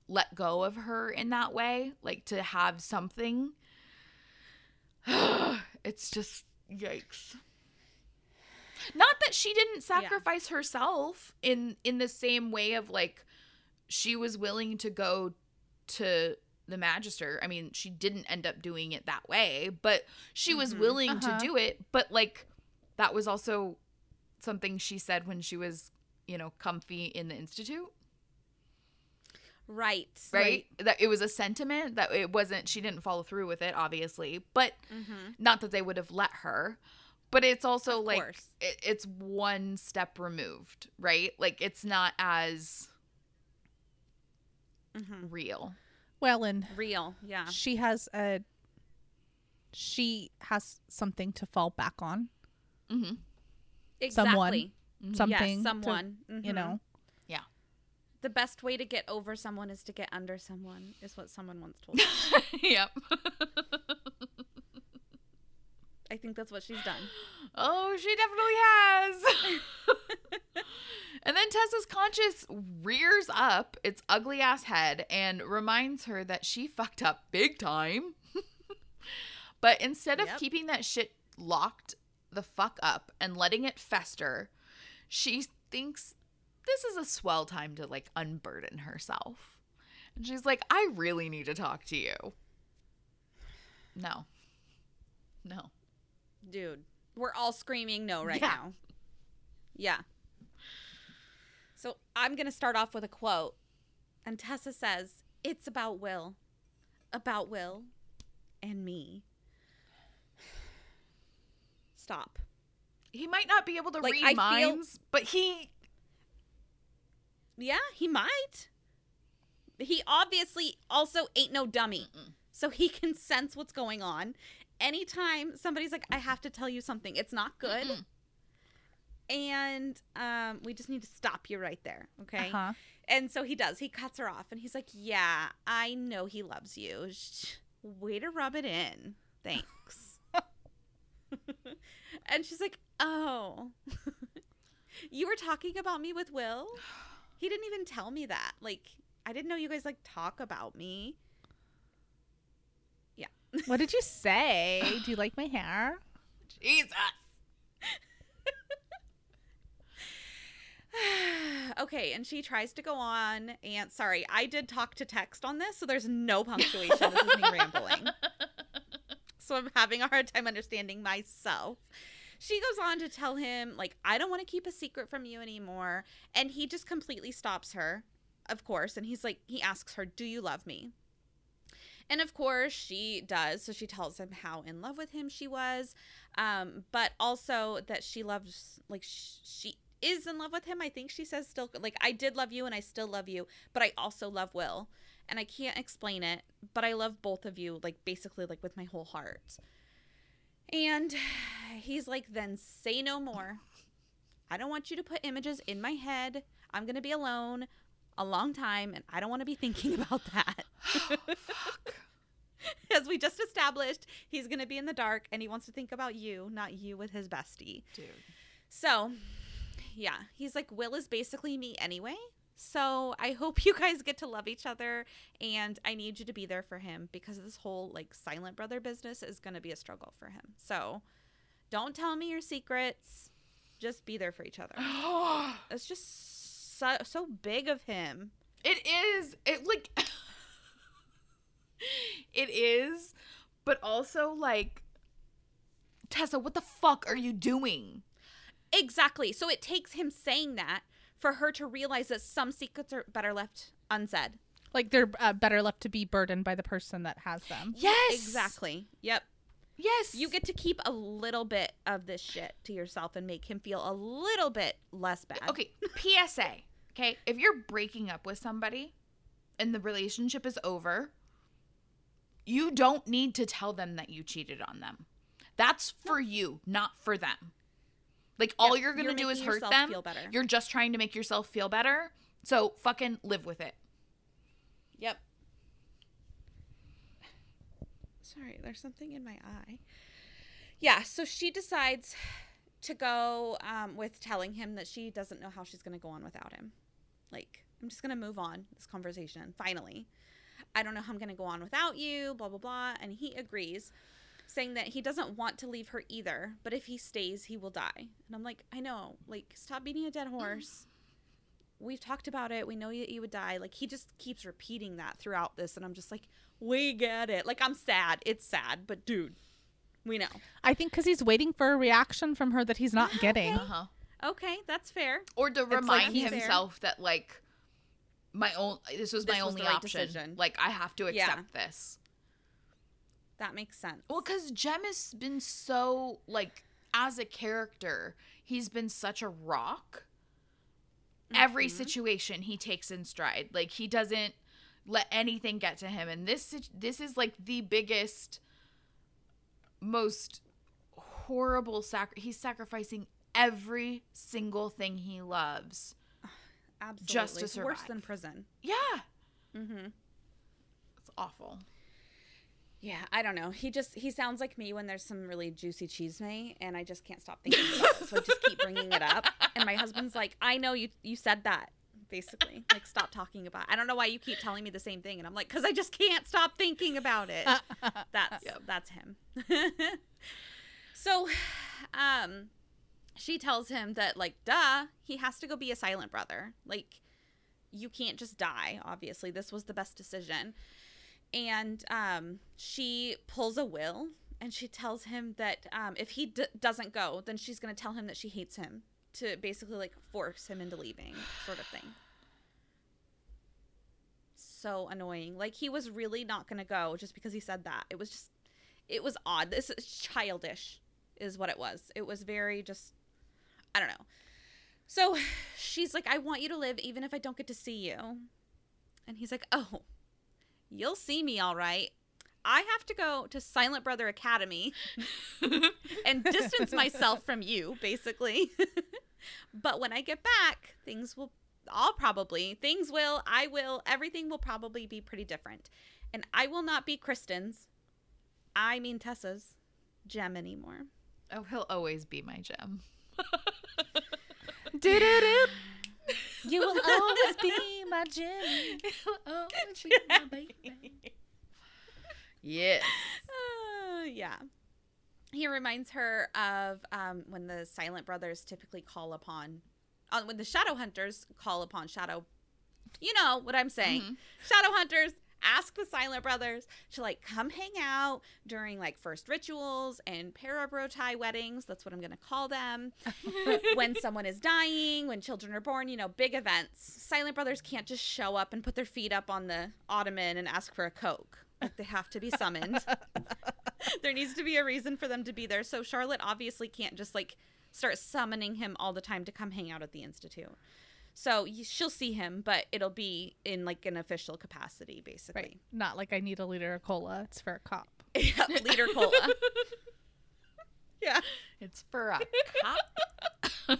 let go of her in that way, like to have something. [SIGHS] it's just yikes. Not that she didn't sacrifice herself in in the same way of like she was willing to go to the magister. I mean, she didn't end up doing it that way, but she was Mhm. willing Uh-huh. to do it, but like that was also something she said when she was you know, comfy in the institute, right, right? That it was a sentiment that it wasn't, she didn't follow through with it, obviously, but Mm-hmm. not that they would have let her. But it's also Of like it, it's one step removed, right? Like it's not as Mm-hmm. real. Well, and Real, yeah. she has a she has something to fall back on. Mm-hmm. Exactly. Mm-hmm. Something, yes, to- someone. Mm-hmm. you know? Yeah. the best way to get over someone is to get under someone, is what someone once told me. [LAUGHS] yep. I think that's what she's done. Oh, she definitely has. [LAUGHS] and then Tessa's conscience rears up its ugly ass head and reminds her that she fucked up big time. [LAUGHS] but instead of Yep. keeping that shit locked the fuck up and letting it fester, she thinks this is a swell time to like unburden herself. And she's like, I really need to talk to you. No. No. Dude, we're all screaming no right Yeah. now. Yeah. So I'm going to start off with a quote. And Tessa says, It's about Will. About Will and me. [SIGHS] Stop. He might not be able to Like, read I feel- minds, but he Yeah, he might. He obviously also ain't no dummy. So he [LAUGHS] can sense what's going on. Anytime somebody's like, I have to tell you something, it's not good. Mm-mm. And um, we just need to stop you right there. Okay. Uh-huh. And so he does. He cuts her off and he's like, Yeah, I know he loves you. Shh, Way to rub it in. Thanks. [LAUGHS] and she's like, Oh, [LAUGHS] you were talking about me with Will? [SIGHS] He didn't even tell me that. Like, I didn't know you guys like talk about me. Yeah. [LAUGHS] What did you say? Do you like my hair? Jesus. [SIGHS] okay, and she tries to go on. And sorry, I did talk to text on this, so there's no punctuation. this is me rambling. [LAUGHS] So I'm having a hard time understanding myself. She goes on to tell him, like, I don't want to keep a secret from you anymore. And he just completely stops her, of course. And he's like, he asks her, Do you love me? And of course, she does. So she tells him how in love with him she was, um, but also that she loves, like, sh- she is in love with him. I think she says still, like, I did love you and I still love you, but I also love Will. And I can't explain it, but I love both of you, like, basically, like, with my whole heart. And he's like, then say no more. I don't want you to put images in my head. I'm going to be alone a long time, and I don't want to be thinking [LAUGHS] about that. [SIGHS] [LAUGHS] As we just established, he's going to be in the dark and he wants to think about you, not you with his bestie. Dude. So, yeah, he's like, Will is basically me anyway. So I hope you guys get to love each other, and I need you to be there for him because this whole like silent brother business is going to be a struggle for him. So don't tell me your secrets. Just be there for each other. [GASPS] It's just so, so big of him. It is. It like [LAUGHS] it is, but also like Tessa, what the fuck are you doing? Exactly. So it takes him saying that for her to realize that some secrets are better left unsaid. Like they're uh, better left to be burdened by the person that has them. Yes. Exactly. Yep. Yes. You get to keep a little bit of this shit to yourself and make him feel a little bit less bad. Okay, PSA. Okay, if you're breaking up with somebody and the relationship is over, you don't need to tell them that you cheated on them. That's for you, not for them. Like all Yep, you're to you're do is hurt them. feel better. You're just trying to make yourself feel better. So fucking live with it. Yep. [SIGHS] Sorry, there's something in my eye. Yeah, so she decides to go um, with telling him that she doesn't know how she's going to go on without him. Like, I'm just going to move on this conversation, finally. I don't know how I'm going to go on without you, blah, blah, blah. And he agrees, saying that he doesn't want to leave her either, but if he stays, he will die. And I'm like, I know. Like, stop beating a dead horse. We've talked about it. We know that you would die. Like, he just keeps repeating that throughout this. And I'm just like, we get it. Like, I'm sad. It's sad, but dude, we know. I think because he's waiting for a reaction from her that he's not getting. Uh-huh. Okay, that's fair. Or to like remind he's there. himself that like my own this was This my was only right option. decision. Like I have to Yeah. accept this. That makes sense. Well, because Jem has been so like as a character, he's been such a rock. Every Mm-hmm. situation he takes in stride. Like he doesn't let anything get to him, and this this is like the biggest, most horrible sac. He's sacrificing every single thing he loves. [SIGHS] Absolutely. just to It's worse than prison. Yeah, Mm-hmm. it's awful. Yeah, I don't know. He just he sounds like me when there's some really juicy cheese may, and I just can't stop thinking about it. So I just keep bringing it up, and my husband's like, "I know you you said that." Basically, like stop talking about. It. I don't know why you keep telling me the same thing, and I'm like, because I just can't stop thinking about it. [LAUGHS] That's Yep. that's him. [LAUGHS] so, um, she tells him that like, duh, he has to go be a silent brother. Like, you can't just die. Obviously, this was the best decision. And um, she pulls a will, and she tells him that um, if he d- doesn't go, then she's gonna tell him that she hates him to basically like force him into leaving, sort of thing. So annoying. Like he was really not going to go just because he said that. It was just it was odd. This is childish is what it was. It was very just I don't know. So she's like I want you to live even if I don't get to see you. And he's like, "Oh, you'll see me all right. I have to go to Silent Brother Academy [LAUGHS] and distance myself from you, basically. [LAUGHS] but when I get back, things will, I'll probably, things will, I will, everything will probably be pretty different. And I will not be Kristen's, I mean Tessa's, Jem anymore. Oh, he'll always be my Jem. Do-do-do. [LAUGHS] You will always be my Jimmy. He'll [LAUGHS] always be my baby. Yes. Uh, yeah. He reminds her of um, when the Silent Brothers typically call upon, uh, when the Shadow Hunters call upon Shadow. You know what I'm saying. Mhm. Shadow Hunters ask the Silent Brothers to like come hang out during like first rituals and parabrotai weddings. That's what I'm going to call them. [LAUGHS] when someone is dying, when children are born, you know, big events. Silent Brothers can't just show up and put their feet up on the ottoman and ask for a Coke. Like they have to be summoned. [LAUGHS] there needs to be a reason for them to be there. So Charlotte obviously can't just like start summoning him all the time to come hang out at the Institute. So she'll see him, but it'll be in like an official capacity, basically. Right. Not like I need a liter of cola. It's for a cop. [LAUGHS] Yeah, Leader Cola. [LAUGHS] yeah. It's for a cop. [LAUGHS]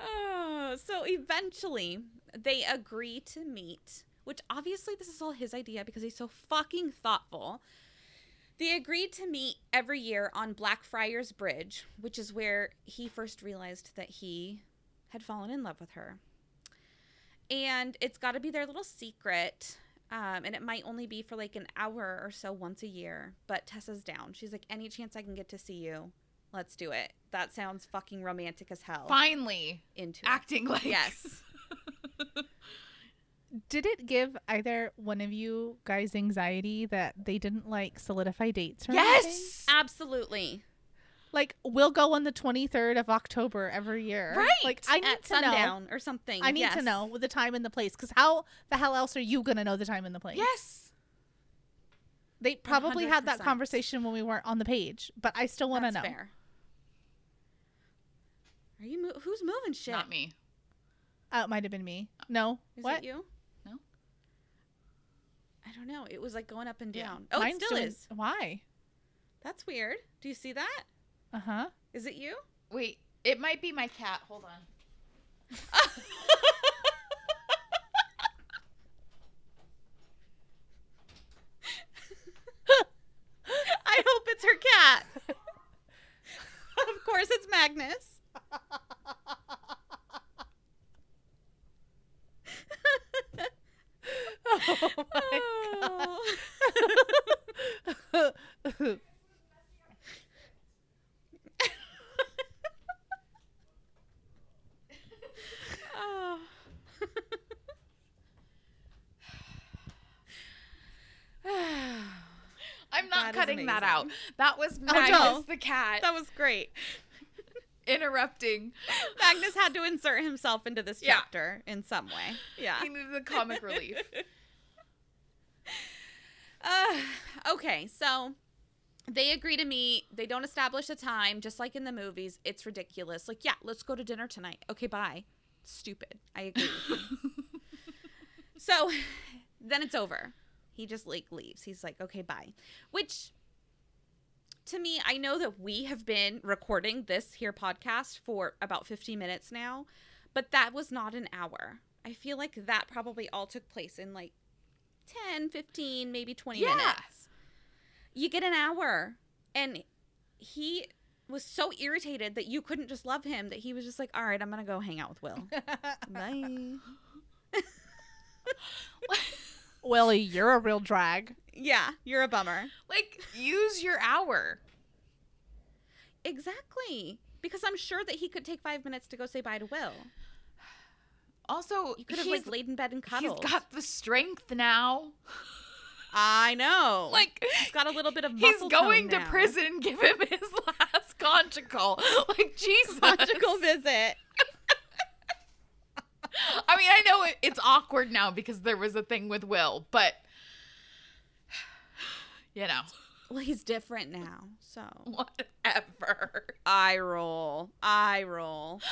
Oh, so eventually they agree to meet, which obviously this is all his idea because he's so fucking thoughtful. They agreed to meet every year on Blackfriars Bridge, which is where he first realized that he had fallen in love with her. And it's got to be their little secret. Um, and it might only be for like an hour or so once a year. But Tessa's down. She's like, any chance I can get to see you, let's do it. That sounds fucking romantic as hell. Finally, Into it. acting like Yes. [LAUGHS] Did it give either one of you guys anxiety that they didn't like solidify dates or anything? Yes. Absolutely. Like we'll go on the 23rd of October every year. Right. Like I need At to know. or something. I need yes. to know with the time and the place because how the hell else are you gonna know the time and the place? Yes. They probably had that conversation when we weren't on the page, but I still want to know. fair. Are you? Mo- who's moving shit? Not me. Oh, it might have been me. Uh, no. Is what? it you? No. I don't know. It was like going up and Yeah. down. Oh, Mine's it still doing- is. Why? That's weird. Do you see that? Uh huh. Is it you? Wait, it might be my cat. Hold on. [LAUGHS] I hope it's her cat. [LAUGHS] of course, it's Magnus. [LAUGHS] Oh Oh. my Oh. I'm not is cutting that out. That was no. Magnus the cat that was great. interrupting. Magnus had to insert himself into this Yeah. chapter in some way. Yeah. He needed the comic relief. [LAUGHS] Uh, [SIGHS] okay, so they agree to meet. They don't establish a time, just like in the movies. It's ridiculous. Like, yeah, let's go to dinner tonight. Okay, bye. Stupid. I agree. [LAUGHS] so [SIGHS] then it's over. He just like leaves. He's like, okay, bye. Which to me, I know that we have been recording this here podcast for about 50 minutes now, but that was not an hour. I feel like that probably all took place in like 10, 15, maybe 20 Yeah. minutes. You get an hour. And he was so irritated that you couldn't just love him that he was just like, all right, I'm going to go hang out with Will. [LAUGHS] Bye. Willie, you're a real drag. Yeah, you're a bummer. like, use your hour. Exactly. Because I'm sure that he could take five minutes to go say bye to Will. Also, You could have he's, like laid in bed and cuddled. He's got the strength now. I know. Like, he's got a little bit of he's going tone to now. prison. Give him his [LAUGHS] last conjugal. Like Jesus. Conjugal visit. I mean, I know it, it's awkward now because there was a thing with Will, but [SIGHS] you know, Well, he's different now, so [LAUGHS] whatever. I roll. I roll. [GASPS]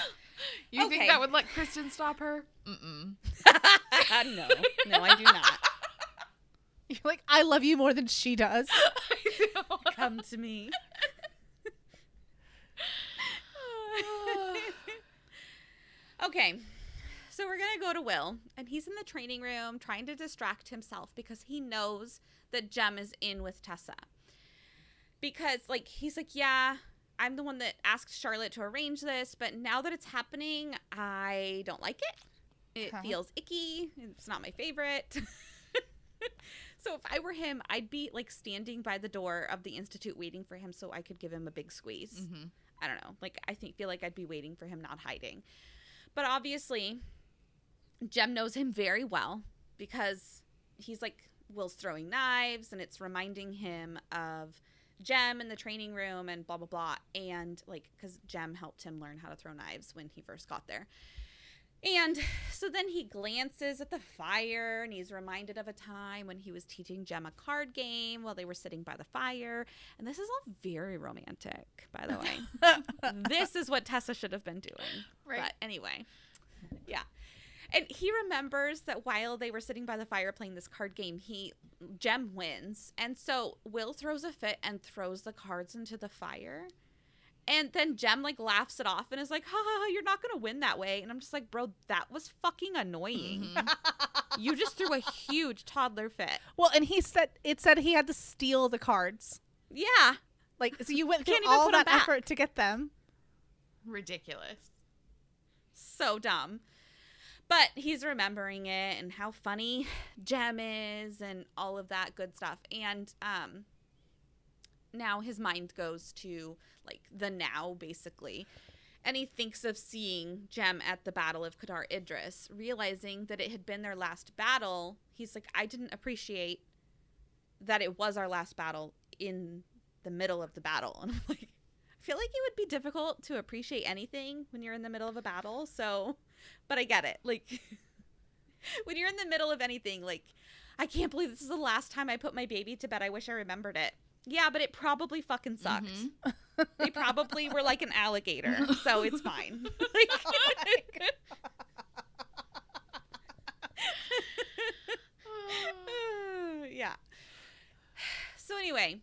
You Okay. think that would let Kristen stop her? Mm-mm. [LAUGHS] no, no, I do not. [LAUGHS] You're like, I love you more than she does. I know. Come to me. [SIGHS] okay, so we're gonna go to Will, and he's in the training room trying to distract himself because he knows that Jem is in with Tessa. Because, like, he's like, yeah, I'm the one that asked Charlotte to arrange this, but now that it's happening, I don't like it. It Huh. feels icky. It's not my favorite. [LAUGHS] so if I were him, I'd be like standing by the door of the institute waiting for him so I could give him a big squeeze. Mhm. I don't know. Like I think feel like I'd be waiting for him not hiding. But obviously Jem knows him very well because he's like Will's throwing knives and it's reminding him of Jem in the training room and blah blah blah and like cuz Jem helped him learn how to throw knives when he first got there. And so then he glances at the fire and he's reminded of a time when he was teaching Jem a card game while they were sitting by the fire. And this is all very romantic, by the way. [LAUGHS] this is what Tessa should have been doing. Right. But anyway, yeah. And he remembers that while they were sitting by the fire playing this card game, he Jem wins. And so Will throws a fit and throws the cards into the fire. And then Jem like laughs it off and is like, ha ha, ha you're not gonna win that way. And I'm just like, bro, that was fucking annoying. Mhm. [LAUGHS] you just threw a huge toddler fit. Well, and he said it said he had to steal the cards. Yeah. Like, so you [LAUGHS] went through Can't even all put 'em that effort to get them. Ridiculous. so dumb. But he's remembering it and how funny [SIGHS] Jem is and all of that good stuff. And um now his mind goes to like the now basically. And he thinks of seeing Jem at the Battle of Cadair Idris, realizing that it had been their last battle. He's like, I didn't appreciate that it was our last battle in the middle of the battle. [LAUGHS] And I'm like, I feel like it would be difficult to appreciate anything when you're in the middle of a battle. So, but I get it. Like, [LAUGHS] when you're in the middle of anything, like, I can't believe this is the last time I put my baby to bed. I wish I remembered it. Yeah, but it probably fucking sucked. Mhm. They probably were like an alligator, so it's fine. [LAUGHS] [LAUGHS] Like- yeah. So anyway,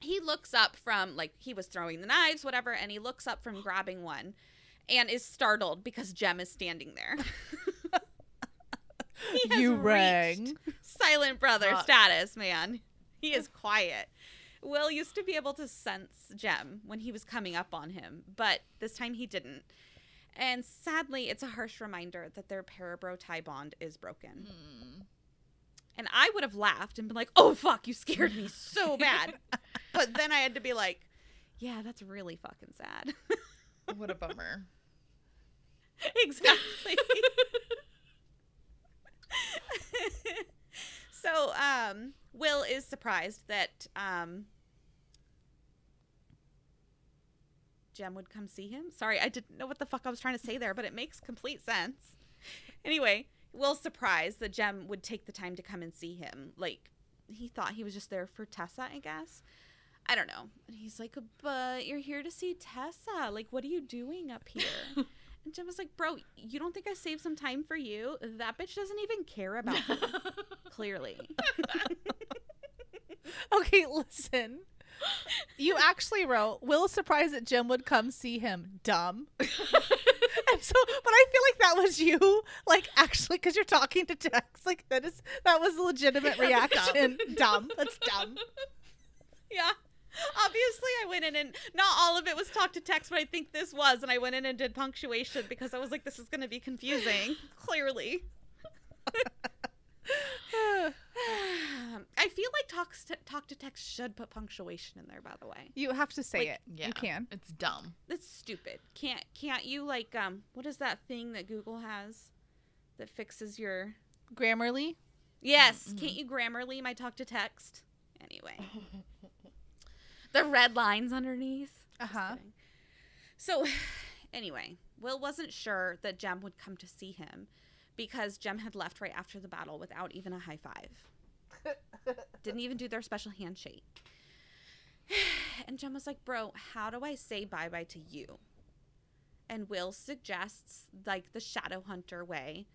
he looks up from like he was throwing the knives, whatever, and he looks up from grabbing one and is startled because Jem is standing there. [LAUGHS] He has You reached rang. silent brother Fuck. status, man. He is quiet. Will used to be able to sense Jem when he was coming up on him, but this time he didn't. And sadly, it's a harsh reminder that their parabro tie bond is broken. Mm. And I would have laughed and been like, "Oh fuck, you scared me so [LAUGHS] bad." but then I had to be like, "Yeah, that's really fucking sad." What a bummer. [LAUGHS] exactly. [LAUGHS] so, um, Will is surprised that um, Jem would come see him. Sorry, I didn't know what the fuck I was trying to say there, but it makes complete sense. Anyway, Will's surprised that Jem would take the time to come and see him. Like, he thought he was just there for Tessa, I guess. I don't know. And he's like, but you're here to see Tessa. Like, what are you doing up here? [LAUGHS] And Jem was like, bro, you don't think I saved some time for you? That bitch doesn't even care about you, [LAUGHS] clearly. [LAUGHS] Okay, listen. You actually wrote, Will surprised that Jim would come see him. Dumb. [LAUGHS] and so, but I feel like that was you, like actually, because you're talking to Tex. Like that is that was a legitimate reaction. dumb. That's dumb. yeah. [LAUGHS] Obviously, I went in and not all of it was talk to text, but I think this was. And I went in and did punctuation because I was like, this is going to be confusing. [LAUGHS] Clearly. [LAUGHS] [SIGHS] I feel like talk to, talk to text should put punctuation in there, by the way. you have to say Like, it. Yeah. You can. It's dumb. That's stupid. Can't can't you like um what is that thing that Google has that fixes your Grammarly. Yes, Mhm. can't you Grammarly my talk to text? Anyway. The red lines underneath. Uh-huh. So, [SIGHS] anyway, Will wasn't sure that Jem would come to see him because Jem had left right after the battle without even a high five. [LAUGHS] Didn't even do their special handshake. [SIGHS] And Jem was like, Bro, how do I say bye bye to you? And Will suggests, like, the Shadow Hunter way.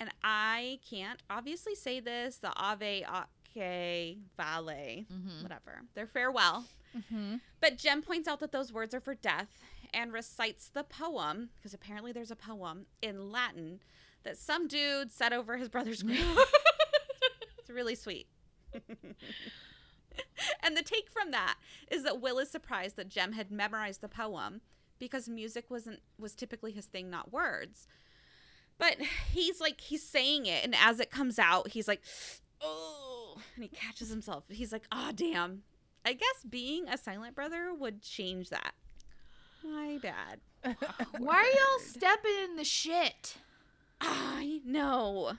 And I can't obviously say this the Ave, Ake, Vale, Mhm. whatever. Their farewell. Mm-hmm. But Jem points out that those words are for death and recites the poem, because apparently there's a poem in Latin that some dude said over his brother's [LAUGHS] grave. it's really sweet. [LAUGHS] and the take from that is that Will is surprised that Jem had memorized the poem because music wasn't was typically his thing, not words. But he's like he's saying it, and as it comes out, he's like, "Oh," and he catches himself. He's like, "Ah, damn." I guess being a silent brother would change that. My bad. [LAUGHS] Why are y'all stepping in the shit? I know.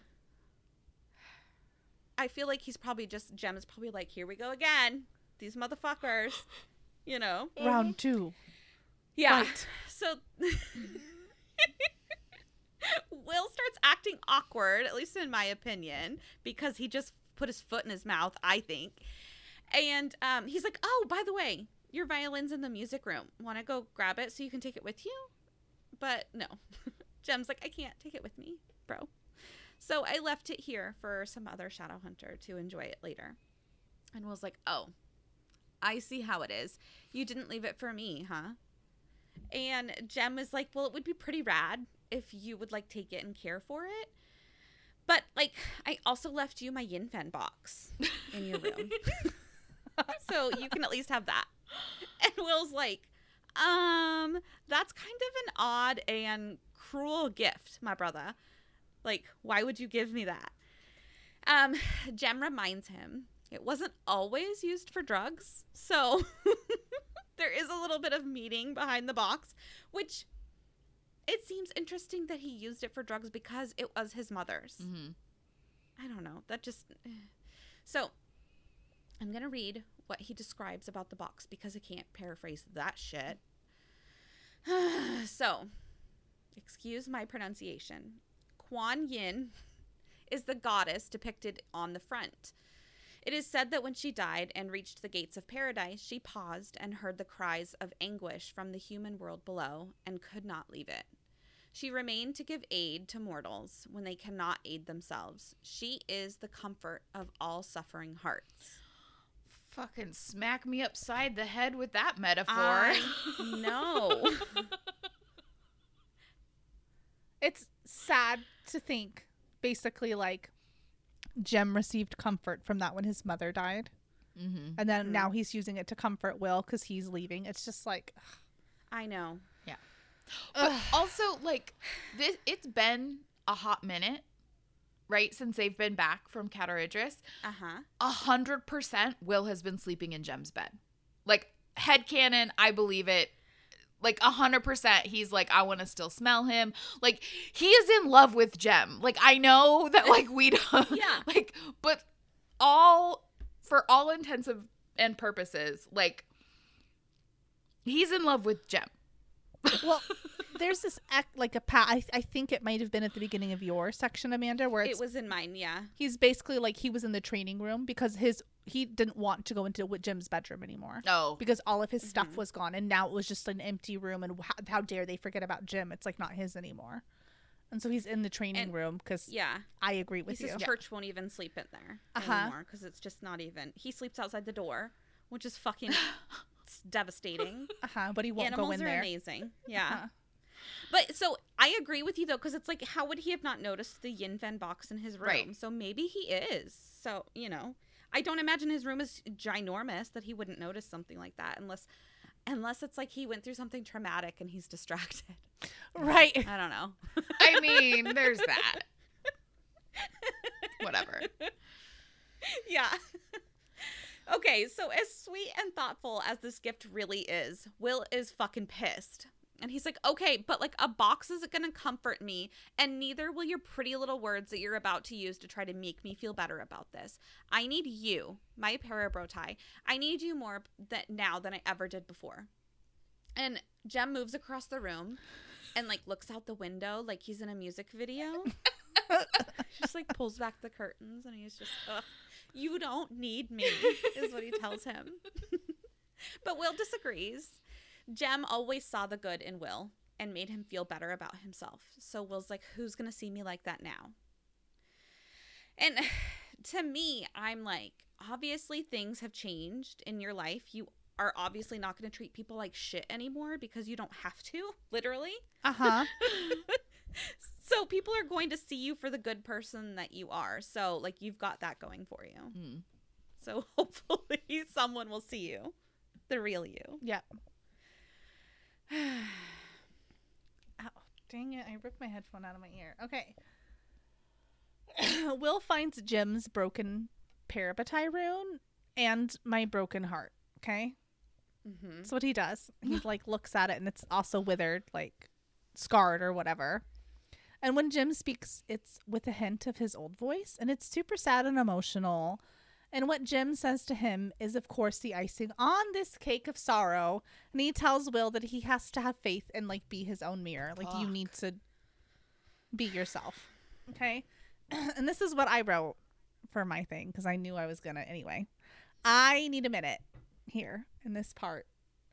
I feel like he's probably just Jem is probably like, here we go again. These motherfuckers. You know? [LAUGHS] Round two. Yeah. Fight. So [LAUGHS] Will starts acting awkward, at least in my opinion, because he just put his foot in his mouth, I think. And um, he's like, Oh, by the way, your violin's in the music room. Want to go grab it so you can take it with you? But no. [LAUGHS] Jem's like, I can't take it with me, bro. So I left it here for some other shadow hunter to enjoy it later. And Will's like, Oh, I see how it is. You didn't leave it for me, huh? And Jem is like, Well, it would be pretty rad if you would like take it and care for it. But like, I also left you my Yin Fen box in your room. [LAUGHS] so you can at least have that. And Will's like, um, that's kind of an odd and cruel gift, my brother. Like, why would you give me that? Um, Jem reminds him it wasn't always used for drugs. So [LAUGHS] there is a little bit of meaning behind the box, which it seems interesting that he used it for drugs because it was his mother's. Mm-hmm. I don't know. That just. eh. So, I'm going to read what he describes about the box because I can't paraphrase that shit. [SIGHS] so, excuse my pronunciation. Kuan Yin is the goddess depicted on the front. It is said that when she died and reached the gates of paradise, she paused and heard the cries of anguish from the human world below and could not leave it. She remained to give aid to mortals when they cannot aid themselves. She is the comfort of all suffering hearts. Fucking smack me upside the head with that metaphor. I [LAUGHS] know. It's sad to think, basically, like Jem received comfort from that when his mother died, mm-hmm. and then Mhm. now he's using it to comfort Will because he's leaving. It's just like, I know. Yeah. But also, like, this it's been a hot minute, right, since they've been back from Cadair Idris. Uh huh. A hundred percent Will has been sleeping in Jem's bed. Like, head headcanon, I believe it. Like a hundred percent, he's like, I want to still smell him. Like he is in love with Jem. Like I know [LAUGHS] that, like we don't, [LAUGHS] Yeah. [LAUGHS] Like, but all for all intensive and purposes, like he's in love with Jem. well, there's this act like a pa- I, I think it might have been at the beginning of your section, Amanda, where It was in mine, yeah. he's basically like he was in the training room because his he didn't want to go into Jem's bedroom anymore Oh, because all of his stuff Mhm. was gone and now it was just an empty room and how, how dare they forget about Jim? It's like not his anymore. And so he's in the training And- room because Yeah. I agree with He you. says church won't even sleep in there Uh-huh. anymore because it's just not even. He sleeps outside the door, which is fucking [LAUGHS] it's devastating. Uh-huh, but he won't Animals go in are there. amazing. Yeah. Uh-huh. But so I agree with you though, because it's like, how would he have not noticed the Yin Fen box in his room? Right. So maybe he is. So you know, I don't imagine his room is ginormous that he wouldn't notice something like that unless, unless it's like he went through something traumatic and he's [LAUGHS] distracted. Right. I don't know. I mean, there's that. Whatever. [LAUGHS] yeah. [LAUGHS] okay, so as sweet and thoughtful as this gift really is, Will is fucking pissed. And he's like, okay, but like a box isn't gonna comfort me, and neither will your pretty little words that you're about to use to try to make me feel better about this. I need you, my parabro tie. I need you more that now than I ever did before. And Jem moves across the room and like looks out the window like he's in a music video. [LAUGHS] just like pulls back the curtains and he's just, Ugh, you don't need me, is what he tells him. [LAUGHS] but Will disagrees. Jem always saw the good in Will and made him feel better about himself. So Will's like, who's going to see me like that now? And [SIGHS] to me, I'm like, obviously things have changed in your life. You are obviously not going to treat people like shit anymore because you don't have to, literally. Uh huh. [LAUGHS] so people are going to see you for the good person that you are. So like you've got that going for you. Hmm. So [LAUGHS] hopefully someone will see you, the real you. Yep. [SIGHS] Ow, dang it. I ripped my headphone out of my ear. Okay. [COUGHS] Will finds Jem's broken parabatai rune and my broken heart. Okay. Mm-hmm. That's what he does. He [LAUGHS] like looks at it and it's also withered, like scarred or whatever. And when Jem speaks, it's with a hint of his old voice and it's super sad and emotional. And what Jem says to him is, of course, the icing on this cake of sorrow. And he tells Will that he has to have faith and like be his own mirror. Like you need to be yourself. Okay. [CLEARS THROAT] and this is what I wrote for my thing because I knew I was going to anyway. I need a minute here in this part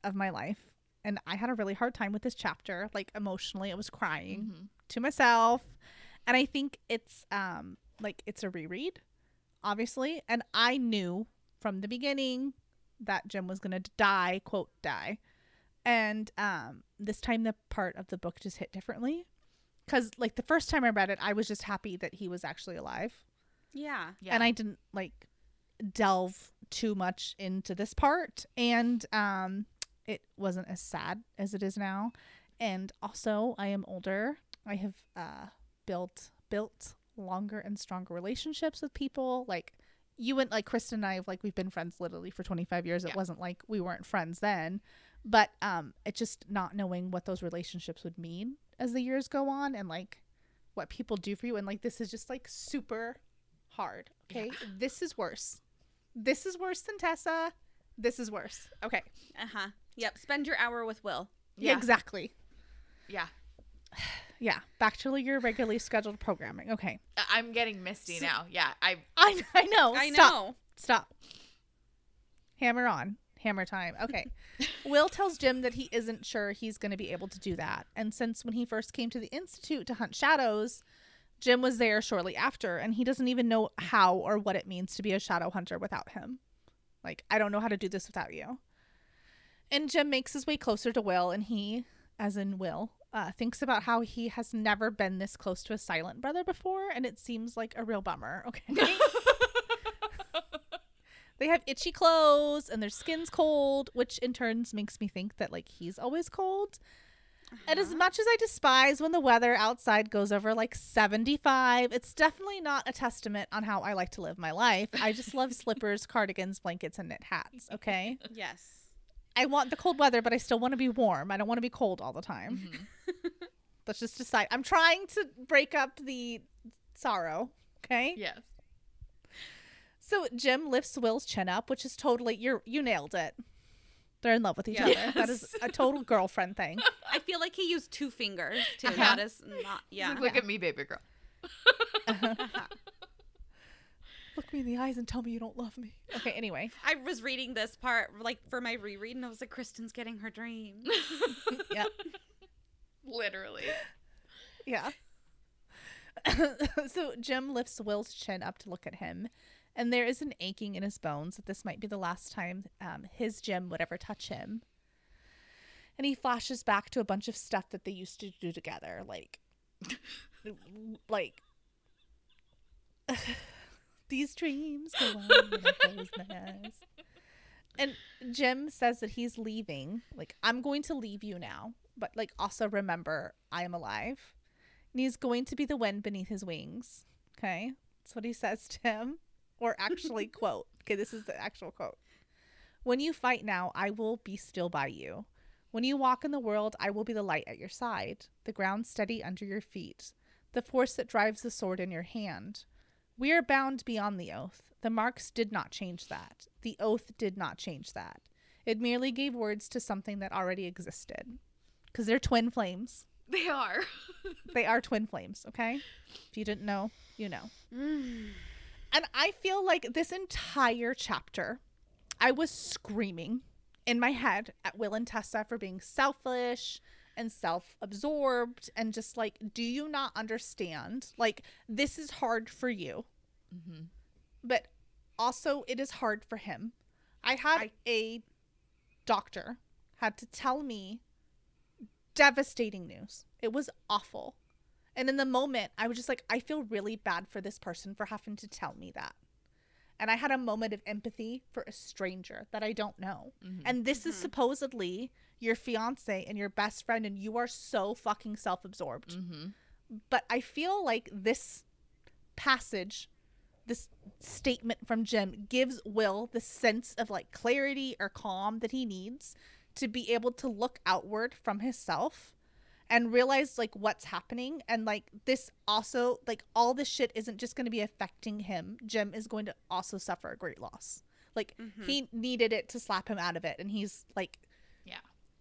of my life. And I had a really hard time with this chapter. Like emotionally, I was crying Mhm. to myself. And I think it's um like it's a reread, obviously. And I knew from the beginning that Jem was gonna die, quote die. And um this time the part of the book just hit differently. Cause like the first time I read it, I was just happy that he was actually alive Yeah. Yeah. and I didn't like delve too much into this part and um it wasn't as sad as it is now and also I am older I have uh built built longer and stronger relationships with people. Like you and like Kristen and I have like we've been friends literally for 25 years. It wasn't like we weren't friends then but um it's just not knowing what those relationships would mean as the years go on and like what people do for you. And like this is just like super hard okay? This is worse. This is worse than tessa. This is worse. Okay. Uh huh. Yep. Spend your hour with Will. Yeah. exactly yeah. [SIGHS] yeah back to your regularly scheduled programming okay I'm getting misty So- now. Yeah. I i, I know I Stop. know. Stop. Hammer on. Hammer time. Okay. [LAUGHS] Will tells Jem that he isn't sure he's going to be able to do that. And since when he first came to the Institute to hunt shadows, Jem was there shortly after, and he doesn't even know how or what it means to be a shadow hunter without him. Like, I don't know how to do this without you. And Jem makes his way closer to Will, and he, as in Will, uh, thinks about how he has never been this close to a silent brother before, and it seems like a real bummer. [LAUGHS] Okay. They have itchy clothes and their skin's cold, which in turns makes me think that like he's always cold. And as much as I despise when the weather outside goes over like 75, it's definitely not a testament on how I like to live my life. I just love [LAUGHS] slippers, cardigans, blankets, and knit hats, okay? Yes. I want the cold weather, but I still want to be warm. I don't want to be cold all the time. [LAUGHS] Let's just decide. I'm trying to break up the sorrow, okay? yes. So Jem lifts Will's chin up, which is totally you're you nailed it. They're in love with each Yeah. other. That is a total girlfriend thing. [LAUGHS] I feel like he used two fingers too. Uh-huh. That is not. Yeah. Like, Look at me, baby girl. [LAUGHS] Look me in the eyes and tell me you don't love me. Okay, anyway. [LAUGHS] I was reading this part like for my reread, and I was like, Kristen's getting her dream. [LAUGHS] Yep. Literally. Yeah. [COUGHS] so Jem lifts Will's chin up to look at him, and there is an aching in his bones that this might be the last time um, his Jem would ever touch him. And he flashes back to a bunch of stuff that they used to do together, like, [LAUGHS] like these dreams go on when I close my eyes. And Jem says that he's leaving. Like, I'm going to leave you now, but like also remember I am alive. And he's going to be the wind beneath his wings. Okay. That's what he says to him. Or actually, [LAUGHS] quote. Okay, this is the actual quote. When you fight now, I will be still by you. When you walk in the world, I will be the light at your side, the ground steady under your feet, the force that drives the sword in your hand. We are bound beyond the oath. The marks did not change that. The oath did not change that. It merely gave words to something that already existed. Because they're twin flames. They are. [LAUGHS] They are twin flames, okay? If you didn't know, you know. Mm. And I feel like this entire chapter, I was screaming in my head at Will and Tessa for being selfish and self absorbed and just like, do you not understand? Like, this is hard for you. Mm-hmm. But also, it is hard for him. I had I- a doctor had to tell me devastating news. It was awful. And in the moment, I was just like, I feel really bad for this person for having to tell me that. And I had a moment of empathy for a stranger that I don't know. Mm-hmm. And this is mm-hmm. supposedly your fiance and your best friend, and you are so fucking self absorbed. But I feel like this passage, this statement from Jem, gives Will the sense of like clarity or calm that he needs to be able to look outward from himself and realize like what's happening. And like this also like all this shit isn't just going to be affecting him. Jem is going to also suffer a great loss. Like mm-hmm. he needed it to slap him out of it. And he's like Yeah.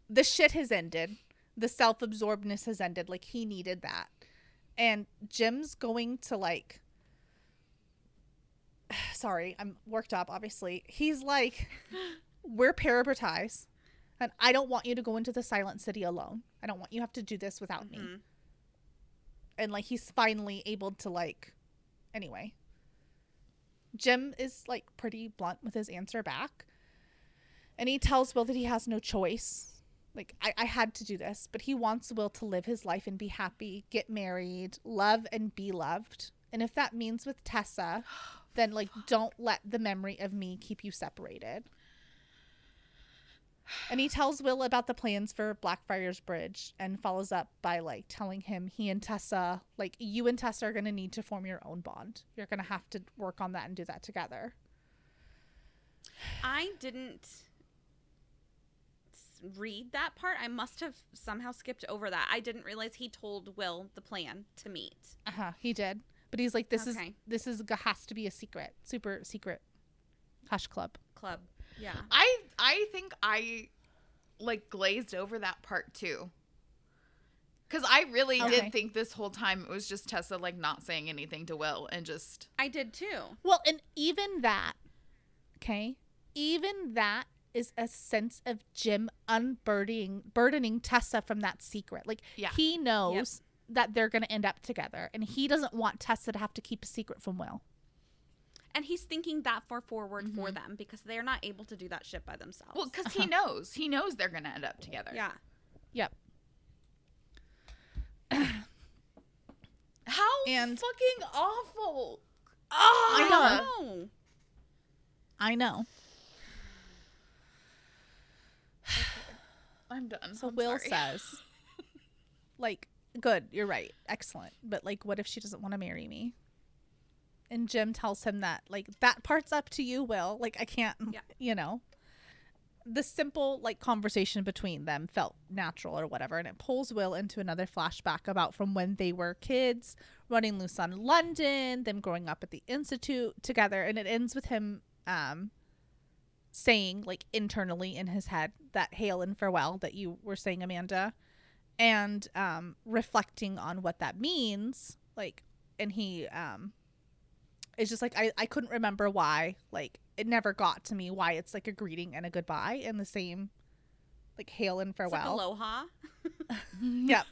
the shit has ended. The self-absorbedness has ended. Like he needed that. And jem's going to like [SIGHS] sorry i'm worked up obviously. He's like we're parabatised and i don't want you to go into the silent city alone. I don't want you to have to do this without me. Mm-hmm. And like he's finally able to like anyway. Jem is like pretty blunt with his answer back and he tells will that he has no choice. Like I, I had to do this but he wants will to live his life and be happy get married love and be loved. And if that means with tessa [GASPS] [GASPS] then like don't let the memory of me keep you separated and he tells Will about the plans for Blackfriars Bridge and follows up by like telling him he and Tessa, like you and Tessa are going to need to form your own bond. You're going to have to work on that and do that together. I didn't read that part. I must have somehow skipped over that. I didn't realize he told Will the plan to meet. Uh-huh, he did. But he's like this is this is has to be a secret, super secret hush club. Club. Yeah. I I think I like glazed over that part too. Cause I really Okay. did think this whole time it was just Tessa like not saying anything to Will and just I did too. Well, and even that, okay, even that is a sense of Jem unburdening burdening Tessa from that secret. Like Yeah. he knows that they're going to end up together, and he doesn't want Tessa to have to keep a secret from Will. And he's thinking that far forward for them because they're not able to do that shit by themselves. well, because he knows he knows they're gonna end up together. yeah. Yep. How And- fucking awful. I Ah! know. know. I know. [SIGHS] I'm done. So I'm Will sorry. says, [LAUGHS] like, good, you're right, excellent. But like, what if she doesn't want to marry me? And Jem tells him that, like, that part's up to you, Will. Like, I can't, Yeah. you know. The simple like conversation between them felt natural or whatever, and it pulls Will into another flashback about from when they were kids, running loose on London, them growing up at the institute together, and it ends with him um saying like internally in his head that hail and farewell that you were saying amanda and um reflecting on what that means like and he um is just like I, I couldn't remember why like it never got to me why it's like a greeting and a goodbye and the same like hail and It's like farewell. aloha. [LAUGHS] yep.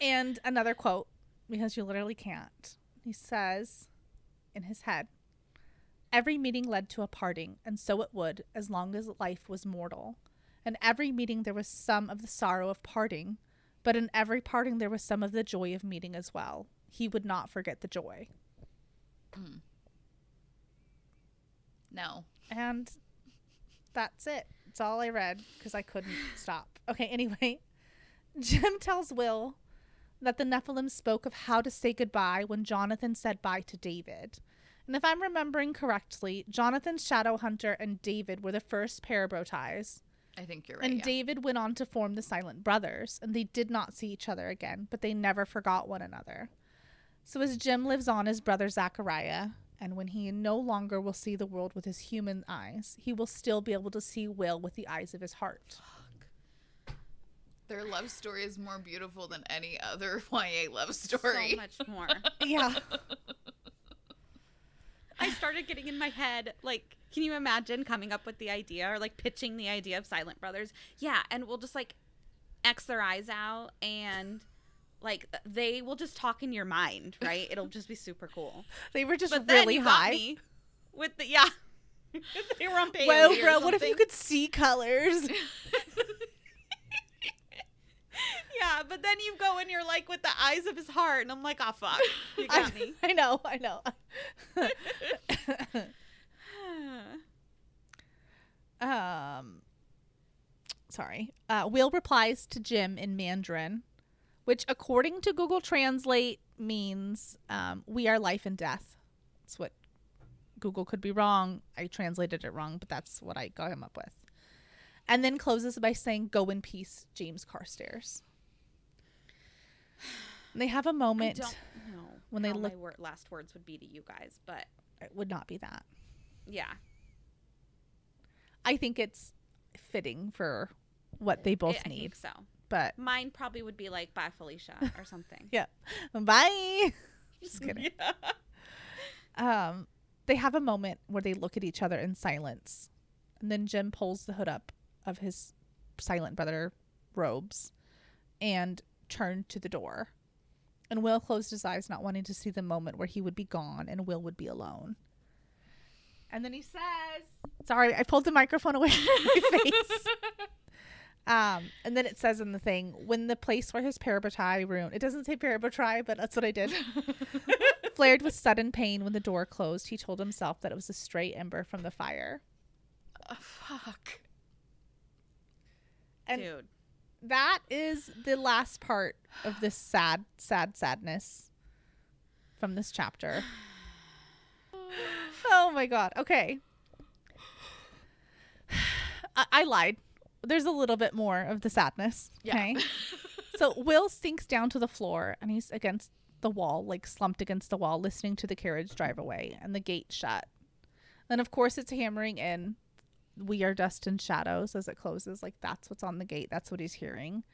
And another quote because you literally can't. He says in his head every meeting led to a parting and so it would as long as life was mortal in every meeting there was some of the sorrow of parting but in every parting there was some of the joy of meeting as well he would not forget the joy Hmm. No. and that's it. It's all I read because I couldn't stop. Okay, anyway, [LAUGHS] Jem tells Will that the Nephilim spoke of how to say goodbye when Jonathan said bye to David. And if I'm remembering correctly, Jonathan's shadow hunter and David were the first parabro ties. I think you're right. And yeah. David went on to form the Silent Brothers, and they did not see each other again, but they never forgot one another. So as Jem lives on his brother Zachariah, And when he no longer will see the world with his human eyes, he will still be able to see Will with the eyes of his heart. Their love story is more beautiful than any other [LAUGHS] YA love story. So much more. [LAUGHS] Yeah. [LAUGHS] I started getting in my head, like, can you imagine coming up with the idea or like pitching the idea of Silent Brothers? Yeah, and we'll just like X their eyes out and like they will just talk in your mind, right? It'll just be super cool. They were just But really high. with the yeah. [LAUGHS] they were on Well, bro, what if you could see colors? [LAUGHS] Yeah, but then you go and you're like with the eyes of his heart, and I'm like, oh fuck, you [LAUGHS] I, got me. [LAUGHS] I know, I know. [LAUGHS] um, sorry. Uh, Will replies to Jem in Mandarin, which, according to Google Translate, means um, "we are life and death." That's what Google could be wrong. I translated it wrong, but that's what I got him up with. And then closes by saying, "Go in peace, James Carstairs." They have a moment. when they look- my wor- last words would be to you guys, but It would not be that. yeah, I think it's fitting for what they both I- I need. think so. But Mine probably would be like bye Felicia or [LAUGHS] something. yeah, bye. [LAUGHS] Just kidding. Yeah. Um, they have a moment where they look at each other in silence, and then Jem pulls the hood up of his silent brother robes and turned to the door. And Will closed his eyes, not wanting to see the moment where he would be gone and Will would be alone. And then he says, "Sorry, I pulled the microphone away from my [LAUGHS] face." Um, and then it says in the thing, when the place where his parabatri rune, it doesn't say parabatri, but that's what I did, [LAUGHS] flared with sudden pain when the door closed, he told himself that it was a stray ember from the fire. Oh, fuck. And Dude. That is the last part of this sad, sad sadness from this chapter. [SIGHS] Oh my god. Okay. I, I lied. There's a little bit more of the sadness. Yeah. Okay. [LAUGHS] so Will sinks down to the floor and he's against the wall, like slumped against the wall, listening to the carriage drive away and the gate shut. And of course, it's hammering in. We are dust and shadows as it closes. Like that's what's on the gate. That's what he's hearing.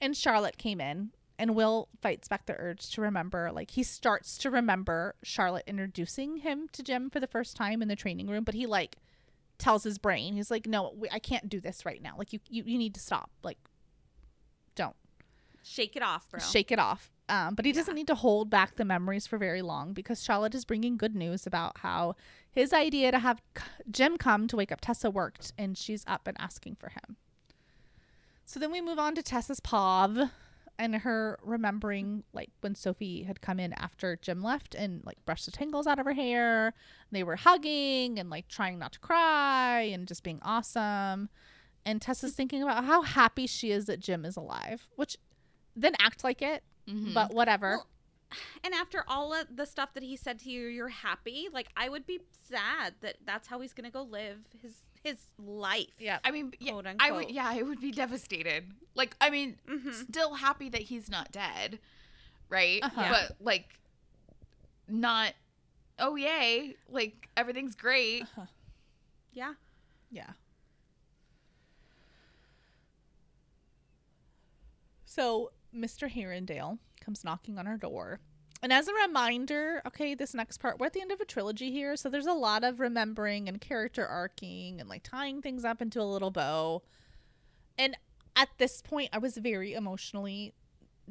And Charlotte came in, and Will fights back the urge to remember. Like he starts to remember Charlotte introducing him to Jem for the first time in the training room, but he like tells his brain, he's like, "No, we, I can't do this right now. Like you, you, you need to stop. Like, don't." Shake it off, bro. shake it off. Um, but he doesn't need to hold back the memories for very long because Charlotte is bringing good news about how his idea to have Jem come to wake up Tessa worked, and she's up and asking for him. So then we move on to Tessa's POV and her remembering like when Sophie had come in after Jem left and like brushed the tangles out of her hair. They were hugging and like trying not to cry and just being awesome. And Tessa's thinking about how happy she is that Jem is alive, which then act like it, Mhm. but whatever. Well, [SIGHS] and after all of the stuff that he said to you, you're happy. Like I would be sad that that's how he's gonna go live his his life. yeah. I mean, yeah, Quote, I would, yeah, I would be devastated. Like, I mean, Mhm. still happy that he's not dead, right? Uh-huh. But like, not. Oh yay! Like everything's great. Yeah. Yeah. So Mr. Herondale comes knocking on our door. And as a reminder, okay, this next part, we're at the end of a trilogy here. So there's a lot of remembering and character arcing and like tying things up into a little bow. And at this point, I was very emotionally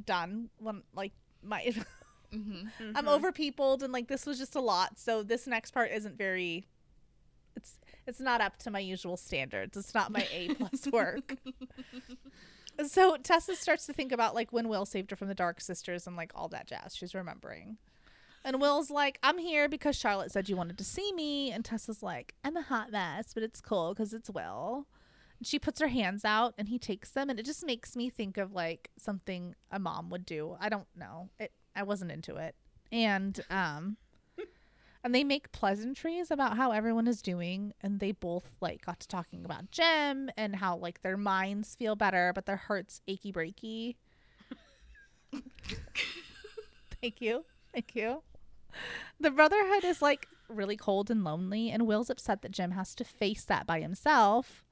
done when like my [LAUGHS] hmm I'm Mhm. over peopled and like this was just a lot. So this next part isn't very it's it's not up to my usual standards. It's not my A plus work. [LAUGHS] so Tessa starts to think about like when Will saved her from the Dark Sisters and like all that jazz she's remembering. And Will's like, I'm here because Charlotte said you wanted to see me. And Tessa's like, I'm a hot mess, but it's cool because it's Will. And she puts her hands out and he takes them. And it just makes me think of like something a mom would do. I don't know. It I wasn't into it. And um and they make pleasantries about how everyone is doing and they both like got to talking about Jem and how like their minds feel better but their hearts achy breaky. [LAUGHS] Thank you. Thank you. The brotherhood is like really cold and lonely, and Will's upset that Jem has to face that by himself.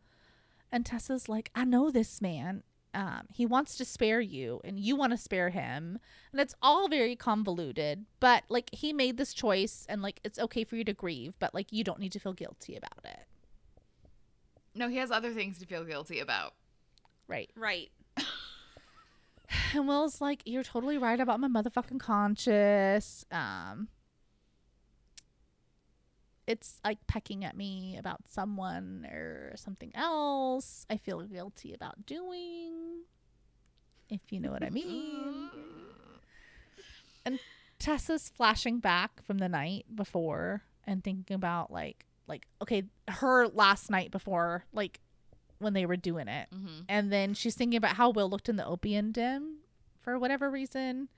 And Tessa's like, I know this man. Um, he wants to spare you, and you want to spare him. And it's all very convoluted, but like he made this choice, and like it's okay for you to grieve, but like you don't need to feel guilty about it. No, he has other things to feel guilty about. Right. Right. [SIGHS] And Will's like, You're totally right about my motherfucking conscience. Um it's like pecking at me about someone or something else I feel guilty about doing. If you know what I mean. [LAUGHS] And Tessa's flashing back from the night before and thinking about like like okay, her last night before like when they were doing it. Mm-hmm. And then she's thinking about how Will looked in the opium den for whatever reason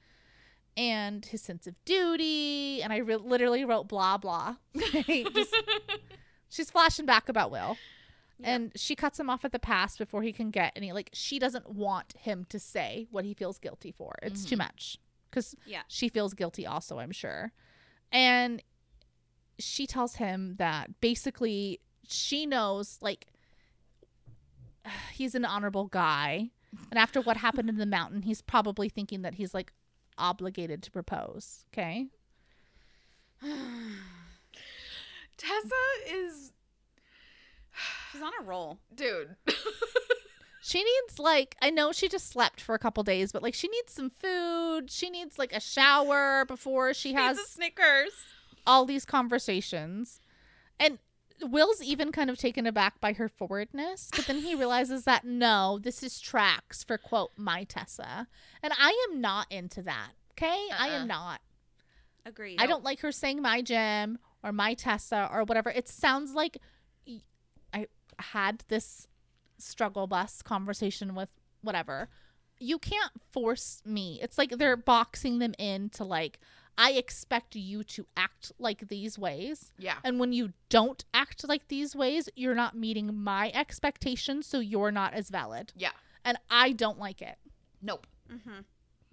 and his sense of duty. And I re- literally wrote blah, blah. [LAUGHS] Just, [LAUGHS] she's flashing back about Will. Yeah. And she cuts him off at the past before he can get any. Like, she doesn't want him to say what he feels guilty for. It's too Mhm. much. Because Yeah. she feels guilty also, I'm sure. And she tells him that basically she knows, like, [SIGHS] he's an honorable guy. And after what happened in the mountain, he's probably thinking that he's like obligated to propose. Okay. [SIGHS] Tessa is, [SIGHS] She's on a roll. dude. [LAUGHS] She needs like I know she just slept for a couple days, but like she needs some food. She needs like a shower before she has Needs a Snickers. all these conversations. And Will's even kind of taken aback by her forwardness, but then he realizes that no, this is tracks for quote my Tessa. And I am not into that. Okay? I Uh-uh. am not. Agreed. I don't like her saying my Jem or my Tessa or whatever. It sounds like I had this struggle bus conversation with whatever. You can't force me. It's like they're boxing them into like I expect you to act like these ways. Yeah. And when you don't act like these ways, you're not meeting my expectations, so you're not as valid. Yeah. And I don't like it Nope. Mm-hmm.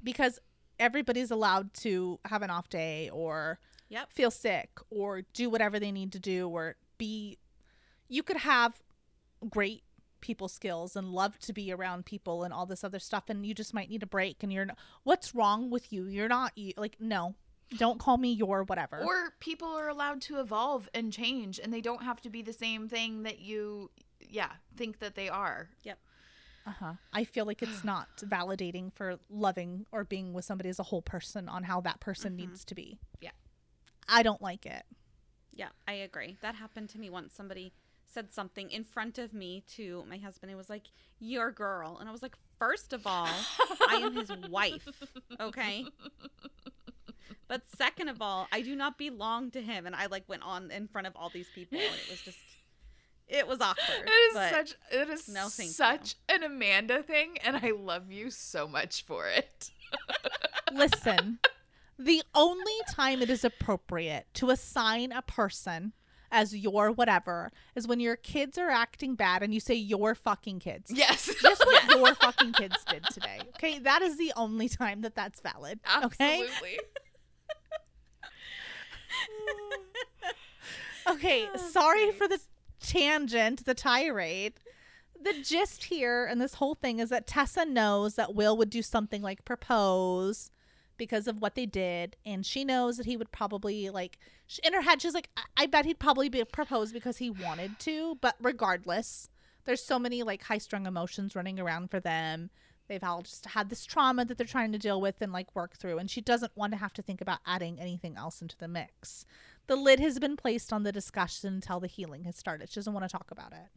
because everybody's allowed to have an off day or Yep. feel sick or do whatever they need to do or be you could have great people skills and love to be around people and all this other stuff and you just might need a break and you're not, what's wrong with you you're not you like no don't call me your whatever Or people are allowed to evolve and change, and they don't have to be the same thing that you, yeah, think that they are. Yep. Uh-huh i feel like it's not [SIGHS] validating for loving or being with somebody as a whole person on how that person Mhm. needs to be Yeah. i don't like it Yeah, I agree. That happened to me once. Somebody said something in front of me to my husband. It was like, "Your girl," and I was like, first of all, I am his [LAUGHS] wife, okay." But second of all, I do not belong to him, and I like went on in front of all these people, and it was just, it was awkward. It is but such it is no, thank you. such an Amanda thing, and I love you so much for it. [LAUGHS] Listen, the only time it is appropriate to assign a person as your whatever is when your kids are acting bad and you say your fucking kids. Yes. Just what [LAUGHS] your fucking kids did today. Okay, that is the only time that that's valid. Absolutely. Okay, [LAUGHS] Oh, sorry great. for the tangent, the tirade. The gist here and this whole thing is that Tessa knows that Will would do something like propose because of what they did, and she knows that he would probably like in her head she's like, I, I bet he'd probably be propose because he wanted to, but regardless, there's so many like high strung emotions running around for them. They've all just had this trauma that they're trying to deal with and like work through, and she doesn't want to have to think about adding anything else into the mix the lid has been placed on the discussion until the healing has started. She doesn't want to talk about it.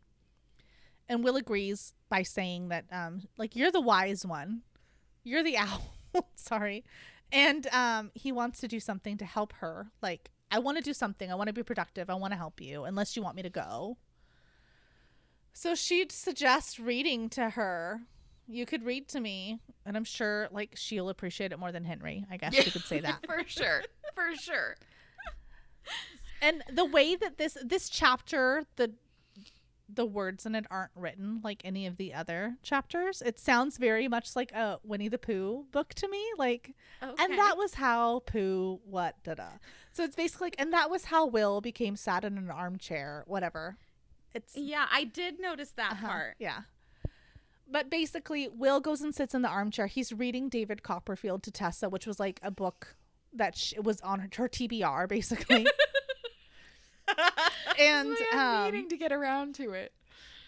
And Will agrees by saying that, um, like, you're the wise one. You're the [LAUGHS] owl. Sorry. And um, he wants to do something to help her. Like, I want to do something. I want to be productive. I want to help you, unless you want me to go. So she'd suggest reading to her. You could read to me, and I'm sure, like, she'll appreciate it more than Henry. I guess you could say [LAUGHS] that. for sure. For sure. and the way that this this chapter the the words in it aren't written like any of the other chapters. It sounds very much like a Winnie the Pooh book to me. Like, and that was how Pooh what da da. So it's basically like, and that was how Will became sat in an armchair, whatever. It's Yeah, I did notice that uh-huh, part. Yeah. But basically, Will goes and sits in the armchair. He's reading David Copperfield to Tessa, which was like a book that sh- was on her, her TBR, basically. [LAUGHS] and I'm um, needing to get around to it.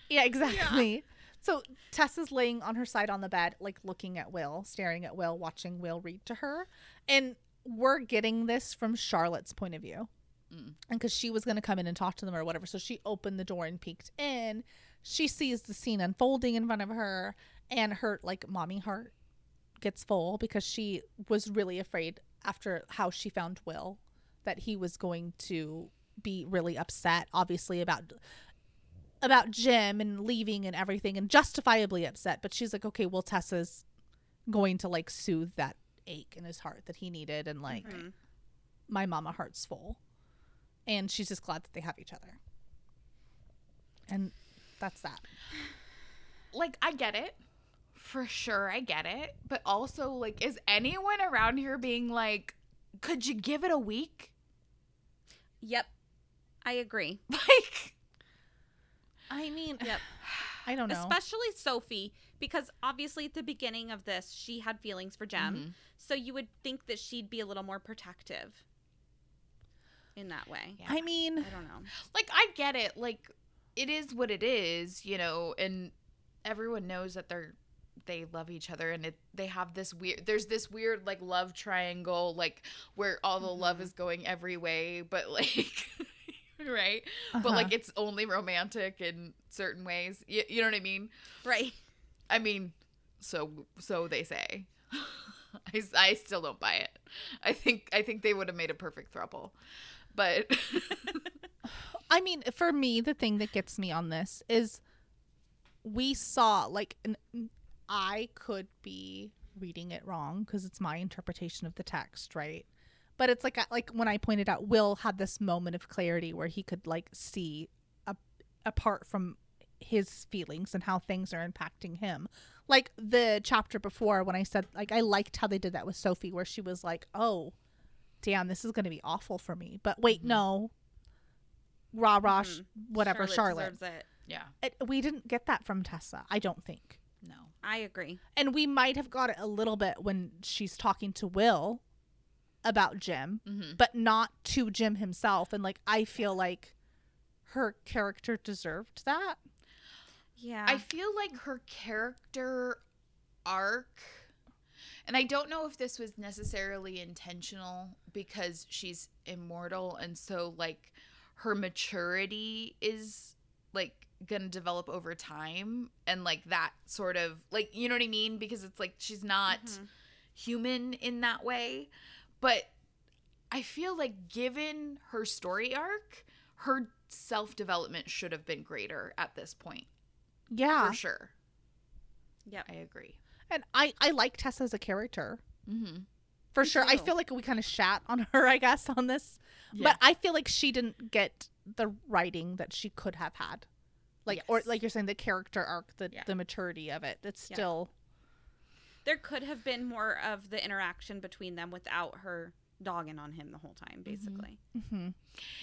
yeah, exactly. So Tessa's laying on her side on the bed, like looking at Will, staring at Will, watching Will read to her. And we're getting this from Charlotte's point of view. Mm. And because she was going to come in and talk to them or whatever. So she opened the door and peeked in. She sees the scene unfolding in front of her, and her, like, mommy heart gets full because she was really afraid after how she found Will that he was going to be really upset, obviously, about about Jim and leaving and everything and justifiably upset. But she's like, okay, well, Tessa's going to like soothe that ache in his heart that he needed. And like, Mhm. my mama heart's full. And she's just glad that they have each other. And that's that. Like I get it. For sure I get it. But also like is anyone around here being like could you give it a week? Yep. I agree. [LAUGHS] Like I mean, Yep. [SIGHS] I don't know. Especially Sophie, because obviously at the beginning of this, she had feelings for Jem. Mhm. So you would think that she'd be a little more protective in that way. Yeah. I mean, I don't know. like I get it. Like it is what it is, you know, and everyone knows that they're they love each other and it they have this weird there's this weird like love triangle like where all the love Mhm. is going every way but [LAUGHS] like right but uh-huh. like it's only romantic in certain ways you, you know what i mean Right. i mean so so they say [LAUGHS] I, I still don't buy it i think i think they would have made a perfect throuple but [LAUGHS] I mean, for me, the thing that gets me on this is we saw like an, I could be reading it wrong because it's my interpretation of the text, right? But it's like like when I pointed out, Will had this moment of clarity where he could like see a, apart from his feelings and how things are impacting him. Like the chapter before when I said like I liked how they did that with Sophie where she was like, "Oh, damn, this is going to be awful for me." But wait, Mhm. no. Rah rah, sh- Mhm. whatever, Charlotte. deserves it. yeah It, we didn't get that from Tessa, I don't think. no I agree. And we might have got it a little bit when she's talking to Will about Jem, mm-hmm. but not to Jem himself. And like, I feel like her character deserved that. Yeah. I feel like her character arc, and I don't know if this was necessarily intentional because she's immortal, and so like her maturity is like gonna develop over time, and like that sort of like you know what I mean because it's like she's not Mhm. human in that way, but I feel like given her story arc, her self development should have been greater at this point Yeah. for sure. Yeah. I agree. And I, I like Tessa as a character. Mm-hmm. For Me sure. I feel like we kind of shat on [LAUGHS] her, I guess, on this. But I feel like she didn't get the writing that she could have had. Like or like you're saying, the character arc, the Yeah. the maturity of it. It's Yeah. still There could have been more of the interaction between them without her dogging on him the whole time, basically. mhm.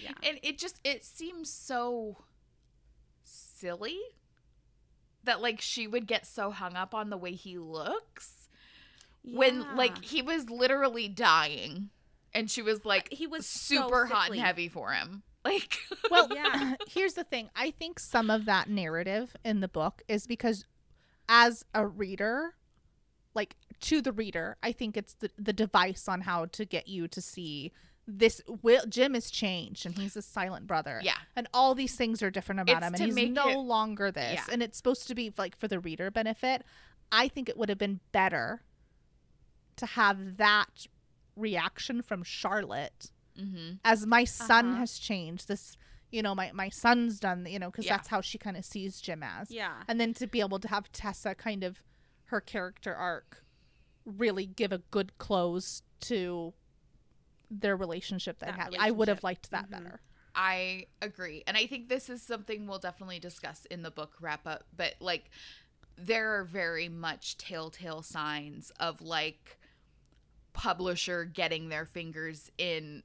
Yeah. and it just it seems so silly that like she would get so hung up on the way he looks when like he was literally dying and she was like he was super so hot and heavy for him. [LAUGHS] Like Well, Yeah. [LAUGHS] here's the thing. I think some of that narrative in the book is because as a reader, like to the reader, I think it's the, the device on how to get you to see this will Jem has changed and he's a silent brother. yeah. And all these things are different about It's him and he's no it- longer this. Yeah. And it's supposed to be like for the reader benefit. I think it would have been better to have that reaction from Charlotte Mm-hmm. as my son Uh-huh. has changed this you know my, my son's done you know because Yeah. that's how she kind of sees jem as Yeah. and then to be able to have tessa kind of her character arc really give a good close to their relationship they That had i would have liked that Mhm. better I agree. And I think this is something we'll definitely discuss in the book wrap up. But like, there are very much telltale signs of like publisher getting their fingers in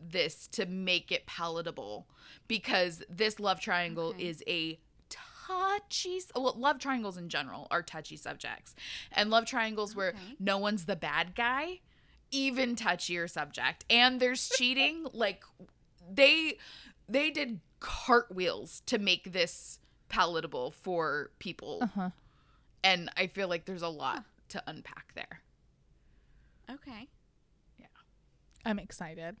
this to make it palatable because this love triangle Okay. is a touchy well love triangles in general are touchy subjects and love triangles where no one's the bad guy even touchier subject and there's cheating [LAUGHS] like they they did cartwheels to make this palatable for people Uh-huh. and i feel like there's a lot to unpack there Okay. Yeah. I'm excited.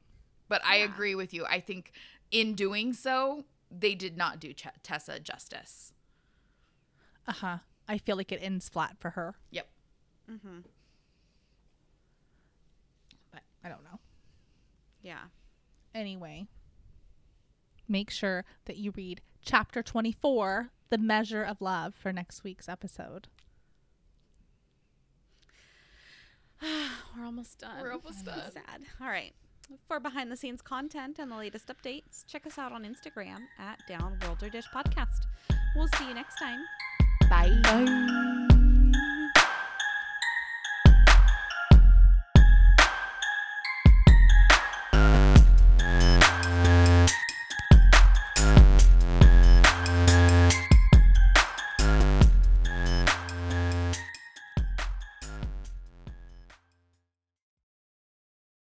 but i agree with you i think in doing so they did not do Ch- tessa justice Uh-huh. I feel like it ends flat for her. yep Mm-hmm. But I don't know. Yeah. Anyway, make sure that you read chapter 24, The Measure of Love, for next week's episode. [SIGHS] We're almost done. We're almost done. Sad. All right. For behind the scenes content and the latest updates, check us out on Instagram at Downworlder Dish Podcast. We'll see you next time. bye Bye.